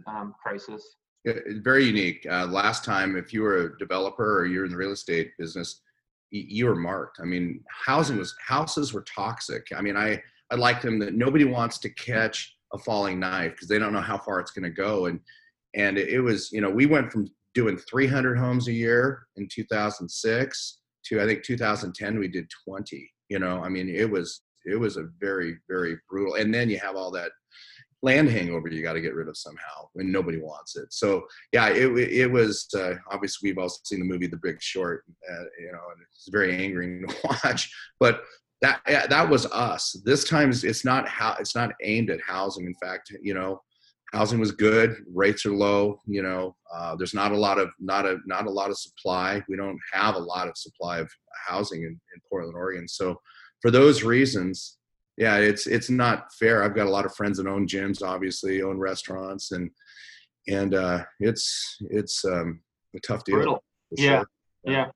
B: um, crisis
C: very unique. Uh, last time, if you were a developer or you're in the real estate business, you were marked. I mean, housing was houses were toxic. I mean, I I like them that nobody wants to catch a falling knife because they don't know how far it's going to go. And and it was you know we went from doing 300 homes a year in 2006 to I think 2010 we did 20. You know, I mean, it was it was a very very brutal. And then you have all that land hangover you got to get rid of somehow when nobody wants it. So yeah it, it was uh, obviously we've all seen the movie the big short uh, you know and it's very angering *laughs* to watch but that that was us. This time it's not how it's not aimed at housing. In fact you know housing was good rates are low you know uh, there's not a lot of not a not a lot of supply. We don't have a lot of supply of housing in, in portland oregon. So for those reasons yeah, it's it's not fair. I've got a lot of friends that own gyms, obviously, own restaurants, and and uh, it's it's um, a tough deal.
B: Brutal. Yeah. Sure. yeah.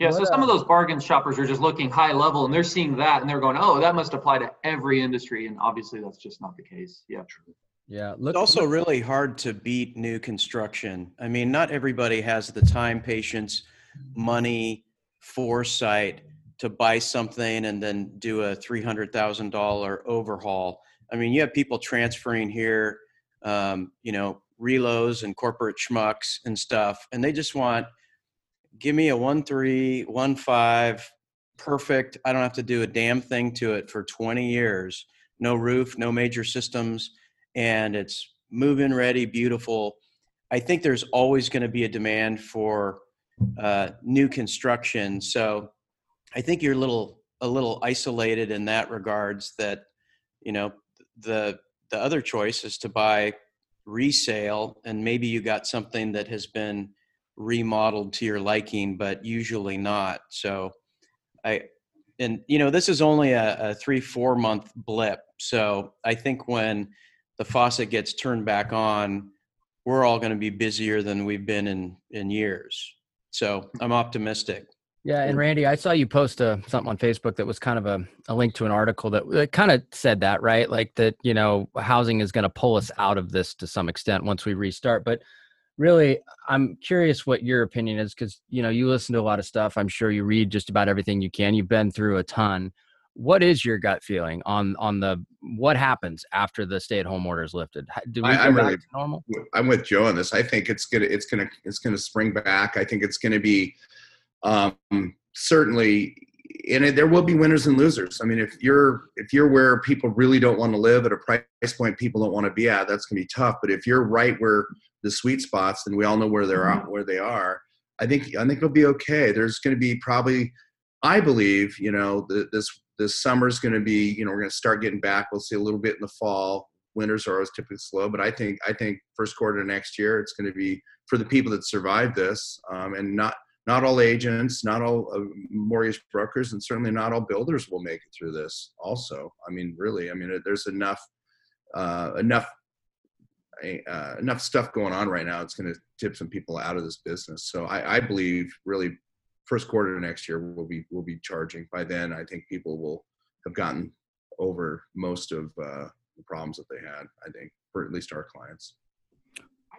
B: Yeah, so some of those bargain shoppers are just looking high level and they're seeing that and they're going, oh, that must apply to every industry. And obviously that's just not the case. Yeah.
C: True.
A: Yeah,
D: look, it's also look. really hard to beat new construction. I mean, not everybody has the time, patience, money, foresight to buy something and then do a three hundred thousand dollar overhaul. I mean, you have people transferring here, um, you know, relos and corporate schmucks and stuff, and they just want give me a one three, one five, perfect. I don't have to do a damn thing to it for twenty years. No roof, no major systems, and it's move-in ready, beautiful. I think there's always going to be a demand for uh, new construction. So I think you're a little a little isolated in that regards. That you know the the other choice is to buy resale, and maybe you got something that has been remodeled to your liking, but usually not. So I and you know this is only a, a three four month blip. So I think when the faucet gets turned back on, we're all going to be busier than we've been in in years. So I'm optimistic.
A: Yeah, and Randy, I saw you post a, uh, something on Facebook that was kind of a, a link to an article that, that kind of said that, right? Like that, you know, housing is going to pull us out of this to some extent once we restart. But really, I'm curious what your opinion is because, you know, you listen to a lot of stuff. I'm sure you read just about everything you can. You've been through a ton. What is your gut feeling on on the what happens after the stay at home order is lifted? Do we I, go back to normal?
C: I'm with Joe on this. I think it's gonna it's gonna it's gonna spring back. I think it's gonna be um, certainly and it, there will be winners and losers. I mean, if you're if you're where people really don't want to live at a price point people don't want to be at, that's gonna be tough. But if you're right where the sweet spots, and we all know where they're mm-hmm. at, where they are, I think I think it'll be okay. There's going to be probably, I believe, you know, the, this this summer's going to be, you know, we're going to start getting back. We'll see a little bit in the fall. Winters are always typically slow, but I think I think first quarter next year it's going to be for the people that survive this, um, and not not all agents, not all uh, mortgage brokers, and certainly not all builders will make it through this. Also, I mean, really, I mean, there's enough uh, enough uh, enough stuff going on right now. It's going to tip some people out of this business. So I, I believe really first quarter next year we'll be we'll be charging. By then, I think people will have gotten over most of uh, the problems that they had. I think for at least our clients.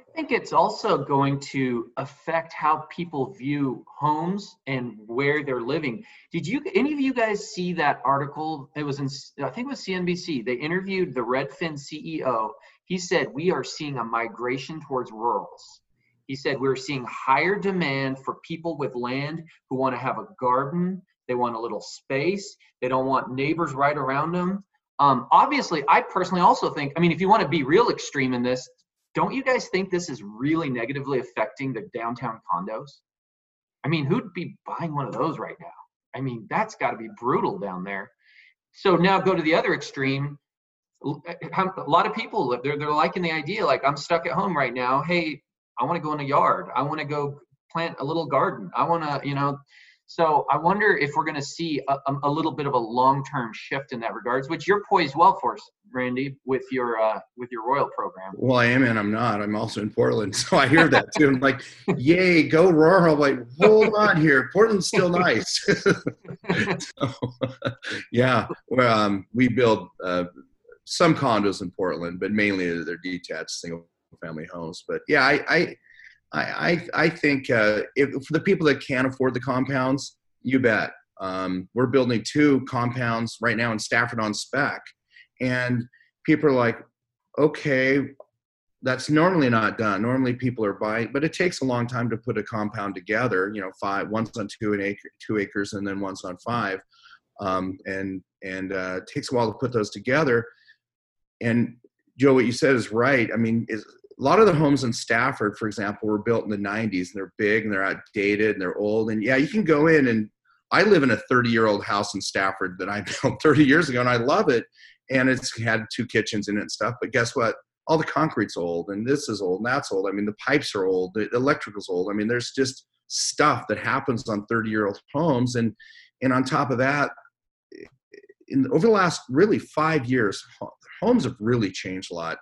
B: I think it's also going to affect how people view homes and where they're living. Did you any of you guys see that article? It was in I think it was CNBC. They interviewed the Redfin CEO. He said we are seeing a migration towards rurals. He said we're seeing higher demand for people with land who want to have a garden, they want a little space, they don't want neighbors right around them. Um, obviously, I personally also think, I mean, if you want to be real extreme in this, don't you guys think this is really negatively affecting the downtown condos? I mean, who'd be buying one of those right now? I mean, that's got to be brutal down there. So now go to the other extreme. Eh, a lot of people they're they're liking the idea. Like I'm stuck at home right now. Hey, I want to go in a yard. I want to go plant a little garden. I want to, you know, so I wonder if we're going to see a, a, little bit of a long-term shift in that regards, which you're poised well for, Randy, with your uh, with your Royal program.
C: Well, I am and I'm not. I'm also in Portland, *laughs* so I hear that too. I'm like, yay, go Royal! I'm like, hold on here, Portland's still nice. *laughs* so, *laughs* yeah, well, um, we build uh, some condos in Portland, but mainly they're detached single-family homes. But yeah, I, I I, I, think uh, if, for the people that can't afford the compounds, you bet. Um, we're building two compounds right now in Stafford on spec. And people are like, okay, that's normally not done. Normally people are buying, but it takes a long time to put a compound together. You know, five, once on two and acre, two acres, and then once on five, um, and and uh, it takes a while to put those together. And Joe, what you said is right. I mean, a lot of the homes in Stafford, for example, were built in the 90s and they're big and they're outdated and they're old. And yeah, you can go in and I live in a 30 year old house in Stafford that I *laughs* built 30 years ago and I love it. And it's had two kitchens in it and stuff. But guess what? All the concrete's old and this is old and that's old. I mean, the pipes are old, the electrical's old. I mean, there's just stuff that happens on 30 year old homes. And, and on top of that, in over the last really five years, homes have really changed a lot.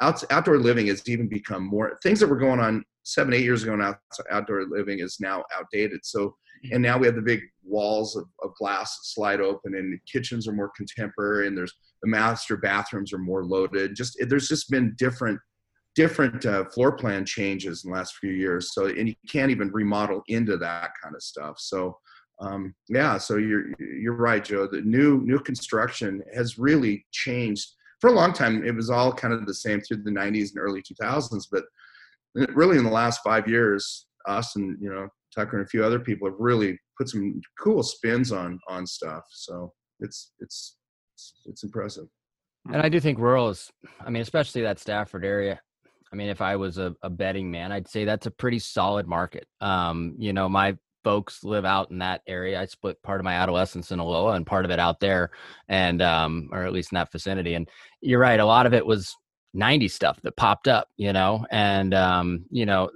C: Out, outdoor living has even become more things that were going on seven, eight years ago now. Outdoor living is now outdated. So, and now we have the big walls of, of glass slide open, and kitchens are more contemporary, and there's the master bathrooms are more loaded. Just there's just been different different uh, floor plan changes in the last few years. So, and you can't even remodel into that kind of stuff. So, um, yeah, so you're you're right, Joe. The new new construction has really changed. For a long time, it was all kind of the same through the '90s and early 2000s, but really in the last five years, us and you know Tucker and a few other people have really put some cool spins on on stuff. So it's it's it's, it's impressive.
A: And I do think rural is, I mean, especially that Stafford area. I mean, if I was a, a betting man, I'd say that's a pretty solid market. Um, you know, my folks live out in that area. I split part of my adolescence in Aloha and part of it out there, and um, or at least in that vicinity. And you're right, a lot of it was 90 stuff that popped up, you know, and um, you know,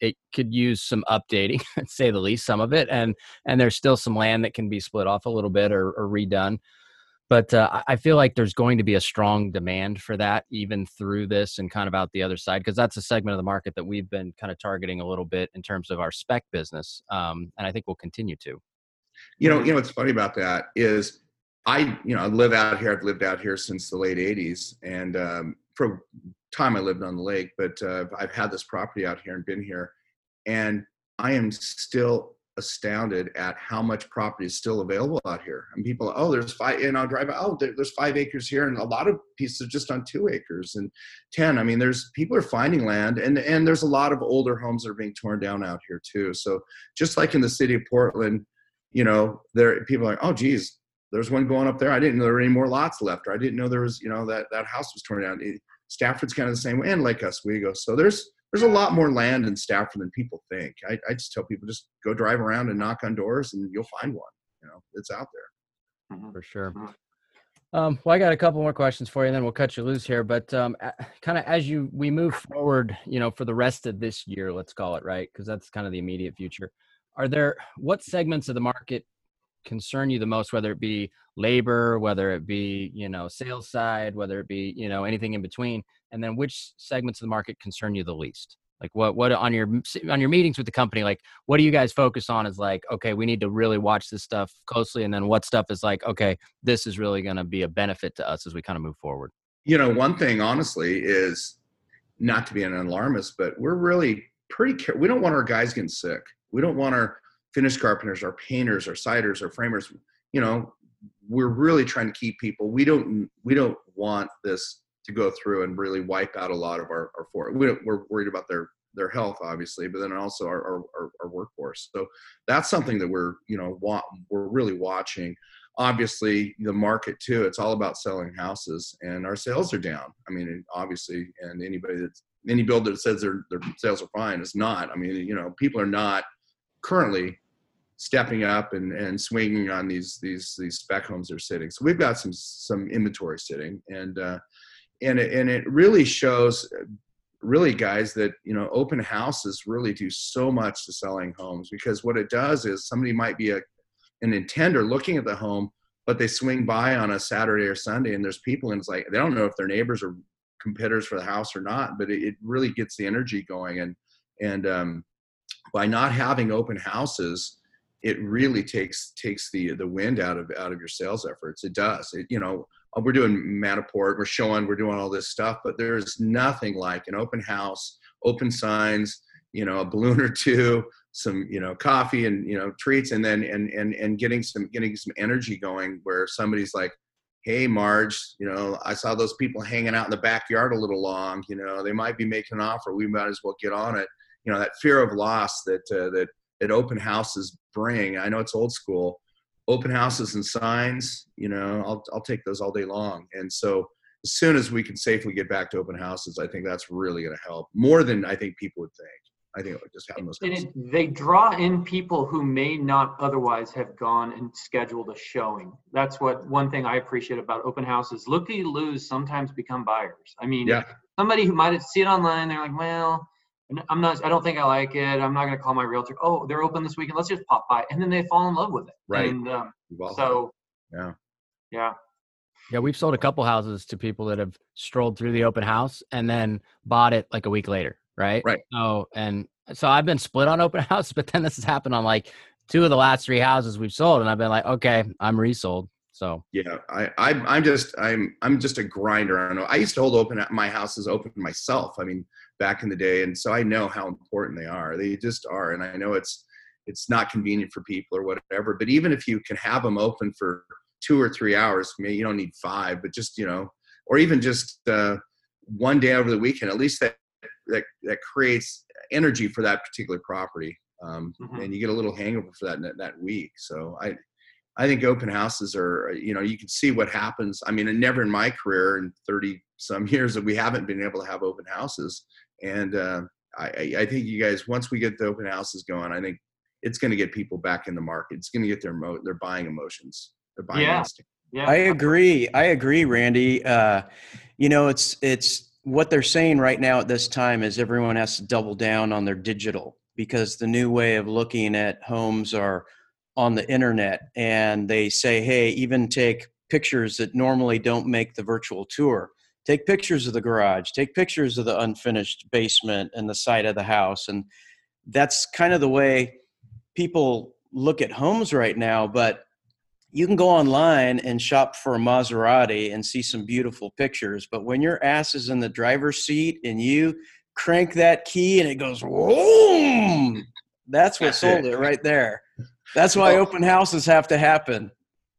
A: it could use some updating, *laughs* say the least, some of it, and and there's still some land that can be split off a little bit or, or redone but uh, I feel like there's going to be a strong demand for that even through this and kind of out the other side because that's a segment of the market that we've been kind of targeting a little bit in terms of our spec business, um, and I think we'll continue to.
C: You know, you know what's funny about that is I, you know, I live out here. I've lived out here since the late '80s, and um, for time I lived on the lake, but uh, I've had this property out here and been here, and I am still astounded at how much property is still available out here. And people, oh, there's five, and I'll drive, oh, there, there's five acres here, and a lot of pieces just on two acres and ten. I mean, there's people are finding land, and and there's a lot of older homes that are being torn down out here too. So just like in the city of Portland, you know, there people are like, oh, geez, there's one going up there. I didn't know there were any more lots left, or I didn't know there was, you know, that that house was torn down. Stafford's kind of the same way, and Lake Oswego. So there's there's a lot more land in Stafford than people think. I, I just tell people just go drive around and knock on doors and you'll find one. You know, it's out there.
A: Mm-hmm. For sure. Mm-hmm. Um, well, I got a couple more questions for you, and then we'll cut you loose here. But um, kind of as you we move forward, you know, for the rest of this year, let's call it right, because that's kind of the immediate future. Are there what segments of the market concern you the most, whether it be labor, whether it be you know sales side, whether it be you know anything in between? And then which segments of the market concern you the least? Like what what on your on your meetings with the company like what do you guys focus on is like okay we need to really watch this stuff closely and then what stuff is like okay this is really going to be a benefit to us as we kind of move forward?
C: You know one thing honestly is not to be an alarmist but we're really pretty care- we don't want our guys getting sick. We don't want our finish carpenters our painters our siders our framers. You know we're really trying to keep people we don't we don't want this to go through and really wipe out a lot of our, our for we are worried about their their health obviously but then also our, our, our, workforce. So that's something that we're you know want, we're really watching. Obviously the market too it's all about selling houses and our sales are down. I mean obviously and anybody that's any builder that says their their sales are fine is not. I mean you know people are not currently stepping up and, and swinging on these these these spec homes they're sitting. So we've got some some inventory sitting and uh, and it, and it really shows really guys that you know open houses really do so much to selling homes because what it does is somebody might be a an intender looking at the home but they swing by on a saturday or sunday and there's people and it's like they don't know if their neighbors are competitors for the house or not but it, it really gets the energy going. And and um, by not having open houses it really takes takes the the wind out of out of your sales efforts. It does. It, you know we're doing Matterport, we're showing, we're doing all this stuff, but there's nothing like an open house, open signs, you know, a balloon or two, some, you know, coffee and, you know, treats and then, and, and, and getting some, getting some energy going where somebody's like, Hey Marge, you know, I saw those people hanging out in the backyard a little long, you know, they might be making an offer. We might as well get on it. You know, that fear of loss that, uh, that, that open houses bring. I know it's old school, open houses and signs, you know, I'll, I'll take those all day long. And so as soon as we can safely get back to open houses, I think that's really going to help more than I think people would think. I think it would just having those.
B: And it, they draw in people who may not otherwise have gone and scheduled a showing. That's what one thing I appreciate about open houses. Looky loos sometimes become buyers. I mean, yeah. somebody who might see it online, they're like, well, I'm not. I don't think I like it. I'm not going to call my realtor. Oh, they're open this weekend. Let's just pop by, and then they fall in love with it.
C: Right.
B: And um, well, so
C: yeah,
B: yeah.
A: Yeah, we've sold a couple houses to people that have strolled through the open house and then bought it like a week later, right?
C: Right.
A: So and so I've been split on open *laughs* house, but then this has happened on like two of the last three houses we've sold, and I've been like, okay, I'm resold. So
C: Yeah, I, I I'm just I'm I'm just a grinder. I don't know. I used to hold open my houses open myself. I mean, back in the day, and so I know how important they are. They just are, and I know it's it's not convenient for people or whatever. But even if you can have them open for two or three hours, maybe you don't need five, but just you know, or even just uh, one day over the weekend, at least that that that creates energy for that particular property, um,
B: Mhm.
C: and you get a little hangover for that that week. So I I think open houses are, you know, you can see what happens. I mean, and never in my career in 30 some *laughs* years that we haven't been able to have open houses. And uh, I, I- I think you guys, once we get the open houses going, I think it's going to get people back in the market. It's going to get their mo- their buying emotions, their buying
B: Yeah.
C: instinct.
B: Yeah.
D: I agree. I agree, Randy. Uh, you know, it's it's what they're saying right now at this time is everyone has to double down on their digital because the new way of looking at homes are on the internet, and they say, hey, even take pictures that normally don't make the virtual tour. Take pictures of the garage. Take pictures of the unfinished basement and the side of the house, and that's kind of the way people look at homes right now. But you can go online and shop for a Maserati and see some beautiful pictures, but when your ass is in the driver's seat and you crank that key and it goes boom, that's what *laughs* sold
C: it.
D: right there. That's why
C: Well-
D: open houses have to happen.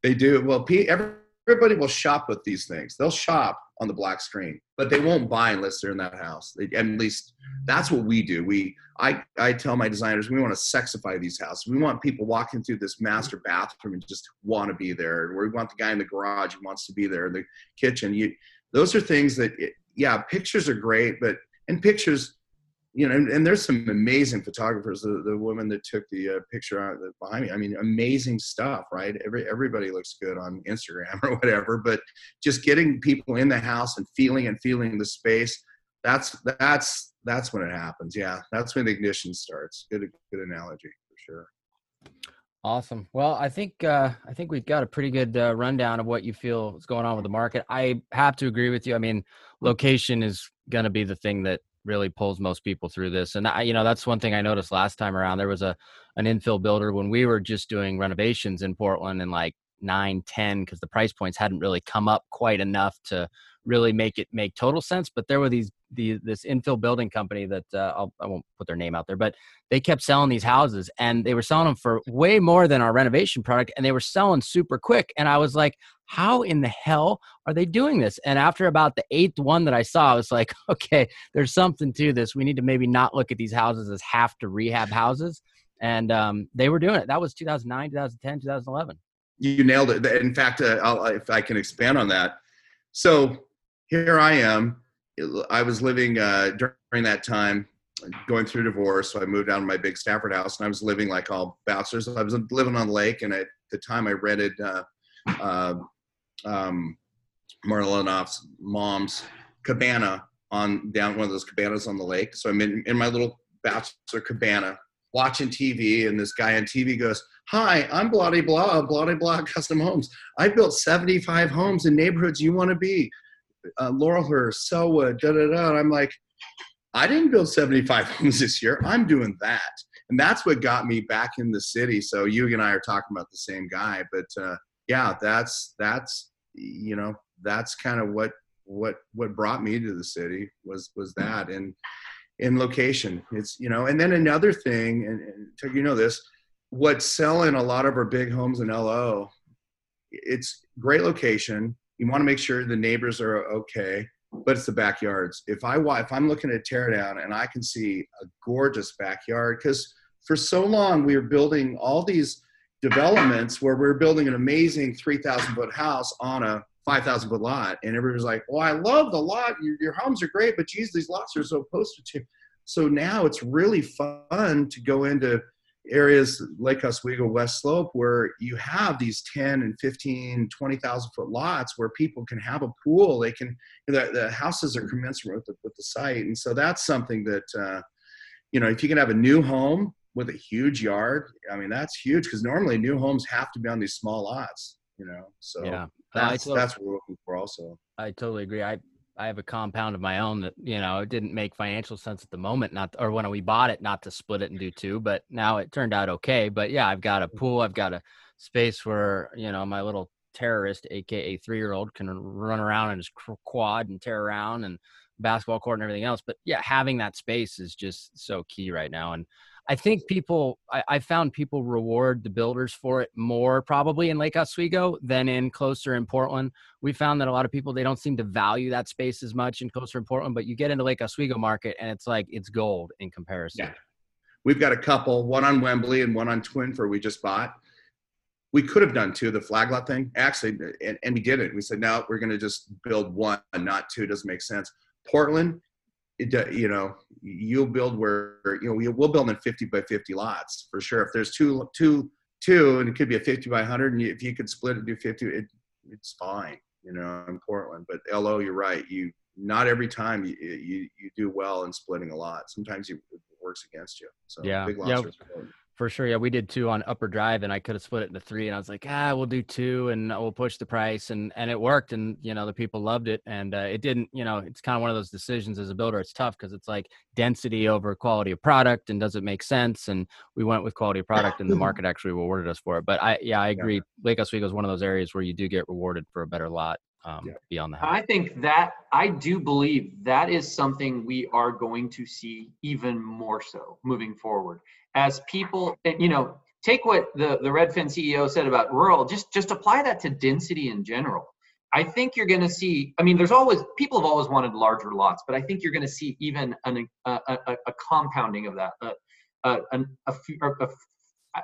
C: They do. Well, everybody will shop with these things. They'll shop on the black screen, but they won't buy unless they're in that house. They, at least that's what we do. We, I, I tell my designers we want to sexify these houses. We want people walking through this master bathroom and just want to be there. We want the guy in the garage who wants to be there. in The kitchen. You, those are things that, it, yeah, pictures are great, but and pictures you know, and, there's some amazing photographers. The, the woman that took the uh, picture behind me, I mean, amazing stuff, right? Every everybody looks good on Instagram *laughs* or whatever, but just getting people in the house and feeling and feeling the space. That's that's that's when it happens. Yeah, that's when the ignition starts. Good good analogy for sure.
A: Awesome. Well, I think uh, I think we've got a pretty good uh, rundown of what you feel is going on with the market. I have to agree with you. I mean, location is going to be the thing that really pulls most people through this, and I, you know, that's one thing I noticed last time around. There was a an infill builder when we were just doing renovations in Portland in like nine, ten, because the price points hadn't really come up quite enough to really make it make total sense. But there were these the this infill building company that uh, I'll, I won't put their name out there, but they kept selling these houses and they were selling them for way more than our renovation product and they were selling super quick and i was like how in the hell are they doing this and after about the eighth one that i saw i was like *laughs* okay there's something to this we need to maybe not look at these houses as half to rehab houses and um, they were doing it that was 2009 2010 2011
C: You nailed it. In fact, uh, if I can expand on that. So here I am. I was living uh, during that time, going through divorce. So I moved down to my big Stafford house, and I was living like all bachelors. I was living on the lake, and at the time I rented uh, uh, um, mom's cabana on down one of those cabanas on the lake. So I'm in, in my little bachelor cabana watching TV, and this guy on TV goes, "Hi, I'm blah de blah blah blah custom homes. I built 75 homes in neighborhoods you want to be, uh, Laurelhurst, Sellwood, da da da." And I'm like, I didn't build 75 *laughs* homes this year. I'm doing that, and that's what got me back in the city. So you and I are talking about the same guy, but uh, yeah, that's that's you know that's kind of what what what brought me to the city was was that and in location it's you know and then another thing and, and you know this what's selling a lot of our big homes in lo it's great location you want to make sure the neighbors are okay but it's the backyards if i if i'm looking at tear down and i can see a gorgeous backyard because for so long we were building all these developments where we're building an amazing 3000 foot house on a 5,000 foot lot. And everybody's like, well, I love the lot. Your, your homes are great, but geez, these lots are so posted to. So now it's really fun to go into areas like Oswego, West Slope, where you have these 10 and 15, 20,000 foot lots where people can have a pool. They can, the, the houses are commensurate with the, with the site. And so that's something that, uh, you know, if you can have a new home with a huge yard, I mean, that's huge because normally new homes have to be on these small lots you know. So
A: Yeah.
C: that's
A: I,
C: that's what we're looking for also.
A: I totally agree. I I have a compound of my own that you know it didn't make financial sense at the moment, not or when we bought it, not to split it and do two, but now it turned out okay. But yeah, I've got a mm-hmm. pool, I've got a space where you know my little terrorist, aka three year old, can run around and just quad and tear around and basketball court and everything else. But yeah, having that space is just so key right now. And I think people, I, I, found people reward the builders for it more probably in Lake Oswego than in closer in Portland. We found that a lot of people, they don't seem to value that space as much in closer in Portland, but you get into Lake Oswego market and it's like, it's gold in comparison.
C: Yeah. We've got a couple, one on Wembley and one on Twin Fir we just bought. We could have done two, the flag lot thing, actually, and, and we didn't. We said, no, we're going to just build one, not two. It doesn't make sense. Portland, it, you know, you'll build where you know we'll build in 50 by 50 lots for sure. If there's two, two, two, and it could be a 50 by 100, and you, if you could split it, do 50, it, it's fine, you know, in Portland. But LO, you're right. You not every time you you, you do well in splitting a lot. Sometimes you, it works against you. So
A: yeah, big lots yeah. For sure. Yeah, we did two on Upper Drive, and I could have split it into three. And I was like, ah, we'll do two, and we'll push the price, and and it worked. And you know, the people loved it, and uh, it didn't. You know, it's kind of one of those decisions as a builder. It's tough because it's like density over quality of product, and does it make sense? And we went with quality of product, and the *clears throat* market actually rewarded us for it. But I, yeah, I agree. Yeah. Lake Oswego is one of those areas where you do get rewarded for a better lot. Um, yeah. beyond the house.
B: I think that I do believe that is something we are going to see even more so moving forward as people, you know, take what the, the Redfin CEO said about rural, just, just apply that to density in general. I think you're going to see, I mean, there's always, people have always wanted larger lots, but I think you're going to see even an, a, a, a compounding of that, a, a, a,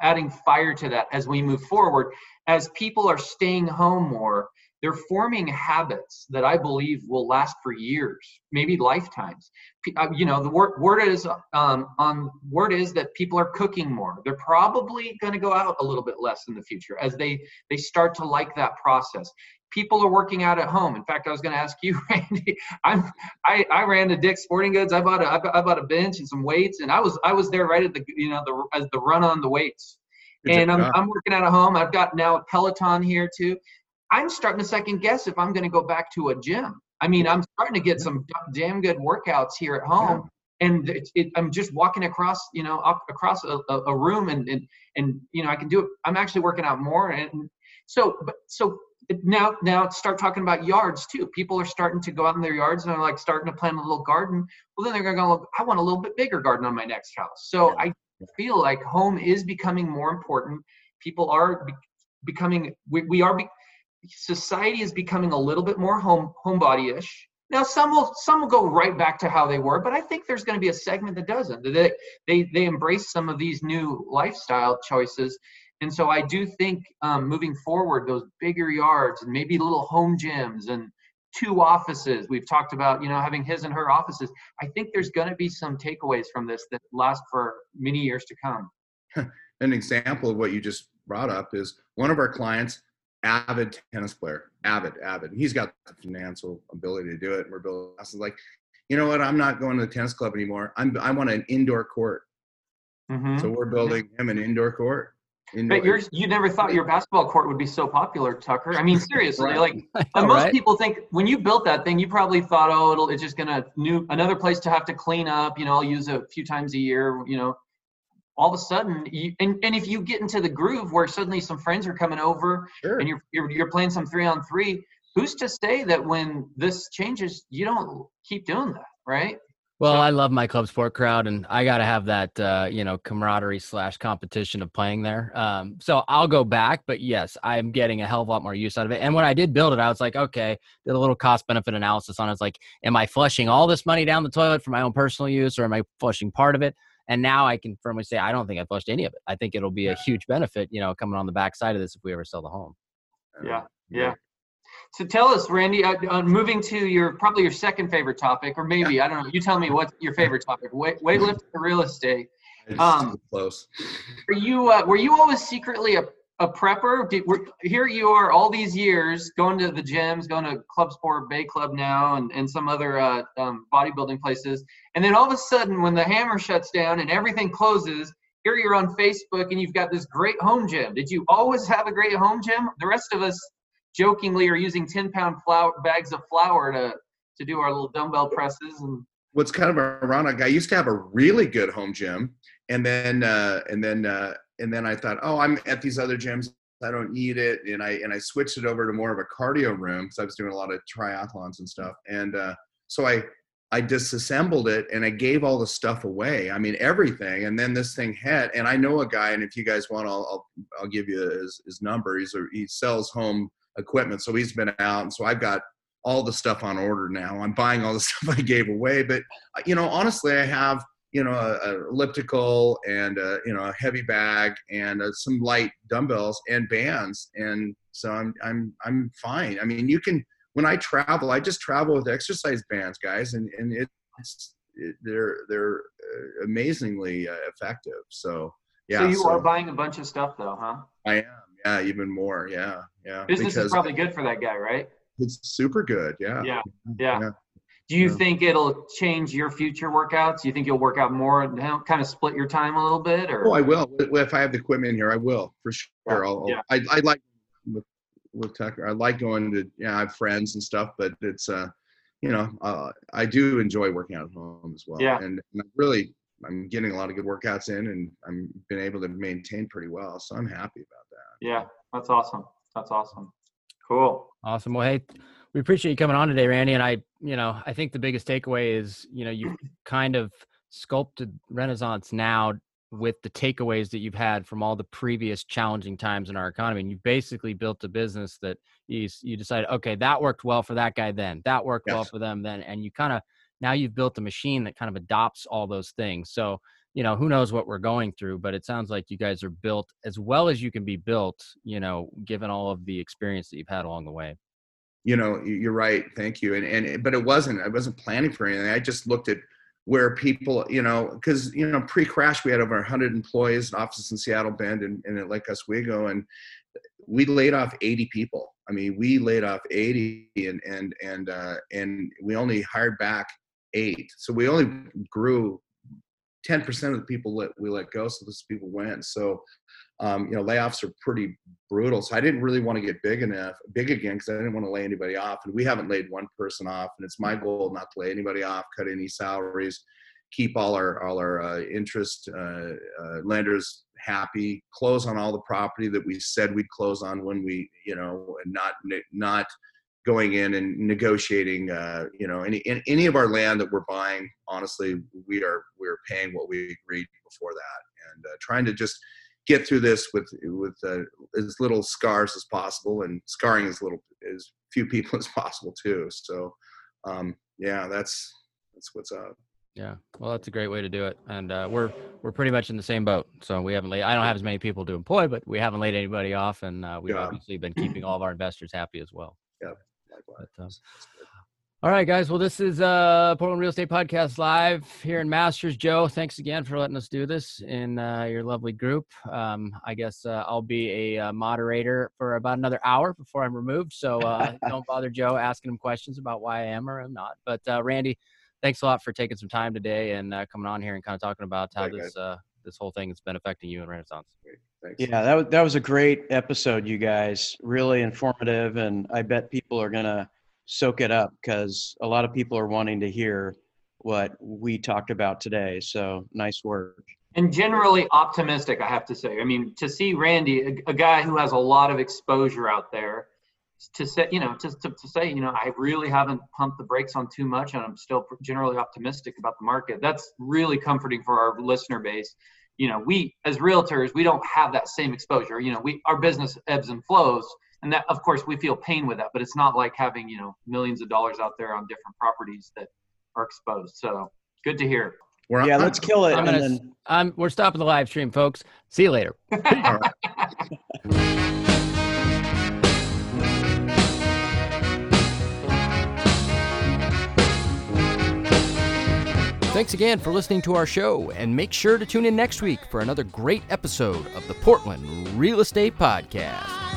B: adding fire to that as we move forward, as people are staying home more they're forming habits that I believe will last for years, maybe lifetimes. Uh, you know, the word, word is um, on word is that people are cooking more. They're probably going to go out a little bit less in the future as they they start to like that process. People are working out at home. In fact, I was going to ask you, *laughs* Randy. I'm I, I ran to Dick's Sporting Goods. I bought a I bought a bench and some weights, and I was I was there right at the you know the as the run on the weights. and I'm, I'm working out at home. I've got now a Peloton here too. I'm starting to second guess if I'm going to go back to a gym. I mean, I'm starting to get some damn good workouts here at home, and it, it, I'm just walking across, you know, across a, a room, and, and and you know, I can do it. I'm actually working out more, and so, but so now now start talking about yards too. People are starting to go out in their yards and they're like starting to plant a little garden. Well, then they're going to go. I want a little bit bigger garden on my next house. So I feel like home is becoming more important. People are be- becoming. We, we are. Society is becoming a little bit more home homebody-ish. Now some will some will go right back to how they were, but I think there's going to be a segment that doesn't. They they they embrace some of these new lifestyle choices, and so I do think um, moving forward, those bigger yards and maybe little home gyms and two offices. We've talked about you know having his and her offices. I think there's going to be some takeaways from this that last for many years to come. *laughs*
C: An example of what you just brought up is one of our clients avid tennis player, avid, avid. He's got the financial ability to do it. And we're building. I was like, you know what? I'm not going to the tennis club anymore. I'm I want an indoor court. Mm-hmm. So we're building him an indoor court.
B: Indoor. But yours, you never thought your basketball court would be so popular, Tucker. I mean, seriously, right. like *laughs* most right? people think when you built that thing, you probably thought, oh, it'll it's just gonna new another place to have to clean up. You know, I'll use it a few times a year. You know, all of a sudden you and, and if you get into the groove where suddenly some friends are coming over sure. and you're, you're you're playing some three on three who's to say that when this changes you don't keep doing that right
A: well, so, I love my club sport crowd, and I got to have that, uh, you know, camaraderie slash competition of playing there. Um, so I'll go back, but yes, I'm getting a hell of a lot more use out of it. And when I did build it, I was like, okay, did a little cost benefit analysis on it. I was like, am I flushing all this money down the toilet for my own personal use, or am I flushing part of it? And now I can firmly say I don't think I flushed any of it. I think it'll be a huge benefit, you know, coming on the backside of this if we ever sell the home.
B: Yeah, yeah. So tell us, Randy, uh, uh, moving to your probably your second favorite topic, or maybe I don't know. You tell me what's your favorite topic: Weight, *laughs* weightlifting or real estate.
C: Um, close.
B: Were you uh, were you always secretly a a prepper? Did, here you are all these years going to the gyms, going to Club Sport, Bay Club now, and, and some other uh, um, bodybuilding places. And then all of a sudden, when the hammer shuts down and everything closes, here you're on Facebook and you've got this great home gym. Did you always have a great home gym? The rest of us jokingly are using 10 pound flour bags of flour to to do our little dumbbell presses and
C: what's kind of ironic i used to have a really good home gym and then uh and then uh and then i thought oh i'm at these other gyms i don't need it and i and i switched it over to more of a cardio room because i was doing a lot of triathlons and stuff and uh so i i disassembled it and i gave all the stuff away i mean everything and then this thing had and i know a guy and if you guys want i'll i'll, I'll give you his, his number he's a, he sells home equipment so he's been out and so i've got all the stuff on order now. I'm buying all the *laughs* stuff I gave away, but uh, you know, honestly, I have you know a, a elliptical and a, you know a heavy bag and a, some light dumbbells and bands, and so I'm I'm I'm fine. I mean, you can when I travel, I just travel with exercise bands, guys, and and it's it, they're they're uh, amazingly uh, effective. So yeah.
B: So you so, are buying a bunch of stuff, though, huh?
C: I am. Yeah, even more. Yeah, yeah.
B: Business because, is probably good for that guy, right?
C: it's super good. Yeah.
B: Yeah. Yeah. yeah. Do you yeah. think it'll change your future workouts? Do you think you'll work out more and kind of split your time a little bit? Or
C: oh, I will. If I have the equipment here, I will for sure. I'll, yeah. I, I like with, with Tucker. I like going to. Yeah, I have friends and stuff, but it's uh, you know, uh, I do enjoy working out at home as well.
B: Yeah.
C: And, and really, I'm getting a lot of good workouts in, and I'm been able to maintain pretty well. So I'm happy about that.
B: Yeah, that's awesome. That's awesome. Cool.
A: Awesome. Well, hey, we appreciate you coming on today, Randy. And I, you know, I think the biggest takeaway is, you know, you've *clears throat* kind of sculpted Renaissance now with the takeaways that you've had from all the previous challenging times in our economy. And you basically built a business that you, you decided, okay, that worked well for that guy then, that worked yes. well for them then. And you kind of, now you've built a machine that kind of adopts all those things. So, you know, who knows what we're going through, but it sounds like you guys are built as well as you can be built, you know, given all of the experience that you've had along the way
C: you know you're right thank you and and but it wasn't i wasn't planning for anything i just looked at where people you know because you know pre-crash we had over 100 employees and offices in seattle bend and, and lake oswego and we laid off 80 people. I mean we laid off 80 and and and uh, and we only hired back eight. So we only grew 10% of the people that we let go so those people went. So um, you know, layoffs are pretty brutal. So I didn't really want to get big enough, big again, because I didn't want to lay anybody off. And we haven't laid one person off. And it's my goal not to lay anybody off, cut any salaries, keep all our all our uh, interest uh, uh, lenders happy, close on all the property that we said we'd close on when we, you know, and not not going in and negotiating uh, you know any any of our land that we're buying honestly we are we're paying what we agreed before that and uh, trying to just get through this with with uh, as little scars as possible and scarring as little as few people *laughs* as possible too. So um, yeah, that's that's what's up.
A: Yeah, well, that's a great way to do it, and uh, we're we're pretty much in the same boat. So we haven't laid. I don't have as many people to employ, but we haven't laid anybody off, and uh, we've yeah. obviously been keeping all of our investors happy as well.
C: Yeah, likewise.
A: But, uh, all right, guys. Well, this is uh Portland Real Estate Podcast live here in Masters. Joe, thanks again for letting us do this in uh, your lovely group. Um, I guess uh, I'll be a uh, moderator for about another hour before I'm removed. So uh, *laughs* don't bother Joe asking him questions about why I am or I'm not. But uh, Randy, thanks a lot for taking some time today and uh, coming on here and kind of talking about how this this whole thing has been affecting you in Renaissance.
D: Yeah, that was, that was a great episode, you guys. Really informative, and I bet people are gonna soak it up because a lot of people are wanting to hear what we talked about today. So nice work.
B: And generally optimistic, I have to say. I mean, to see Randy, a, a guy who has a lot of exposure out there, to say, you know, to, to, to, say, you know, I really haven't pumped the brakes on too much and I'm still generally optimistic about the market. That's really comforting for our listener base. You know, we as realtors, we don't have that same exposure. You know, we our business ebbs and flows and that of course we feel pain with that but it's not like having you know millions of dollars out there on different properties that are exposed so good to hear
D: we're yeah, let's kill it.
A: I'm gonna, then... I'm, we're stopping the live stream, folks. See you later. *laughs* Thanks again for listening to our show, and make sure to tune in next week for another great episode of the Portland Real Estate Podcast.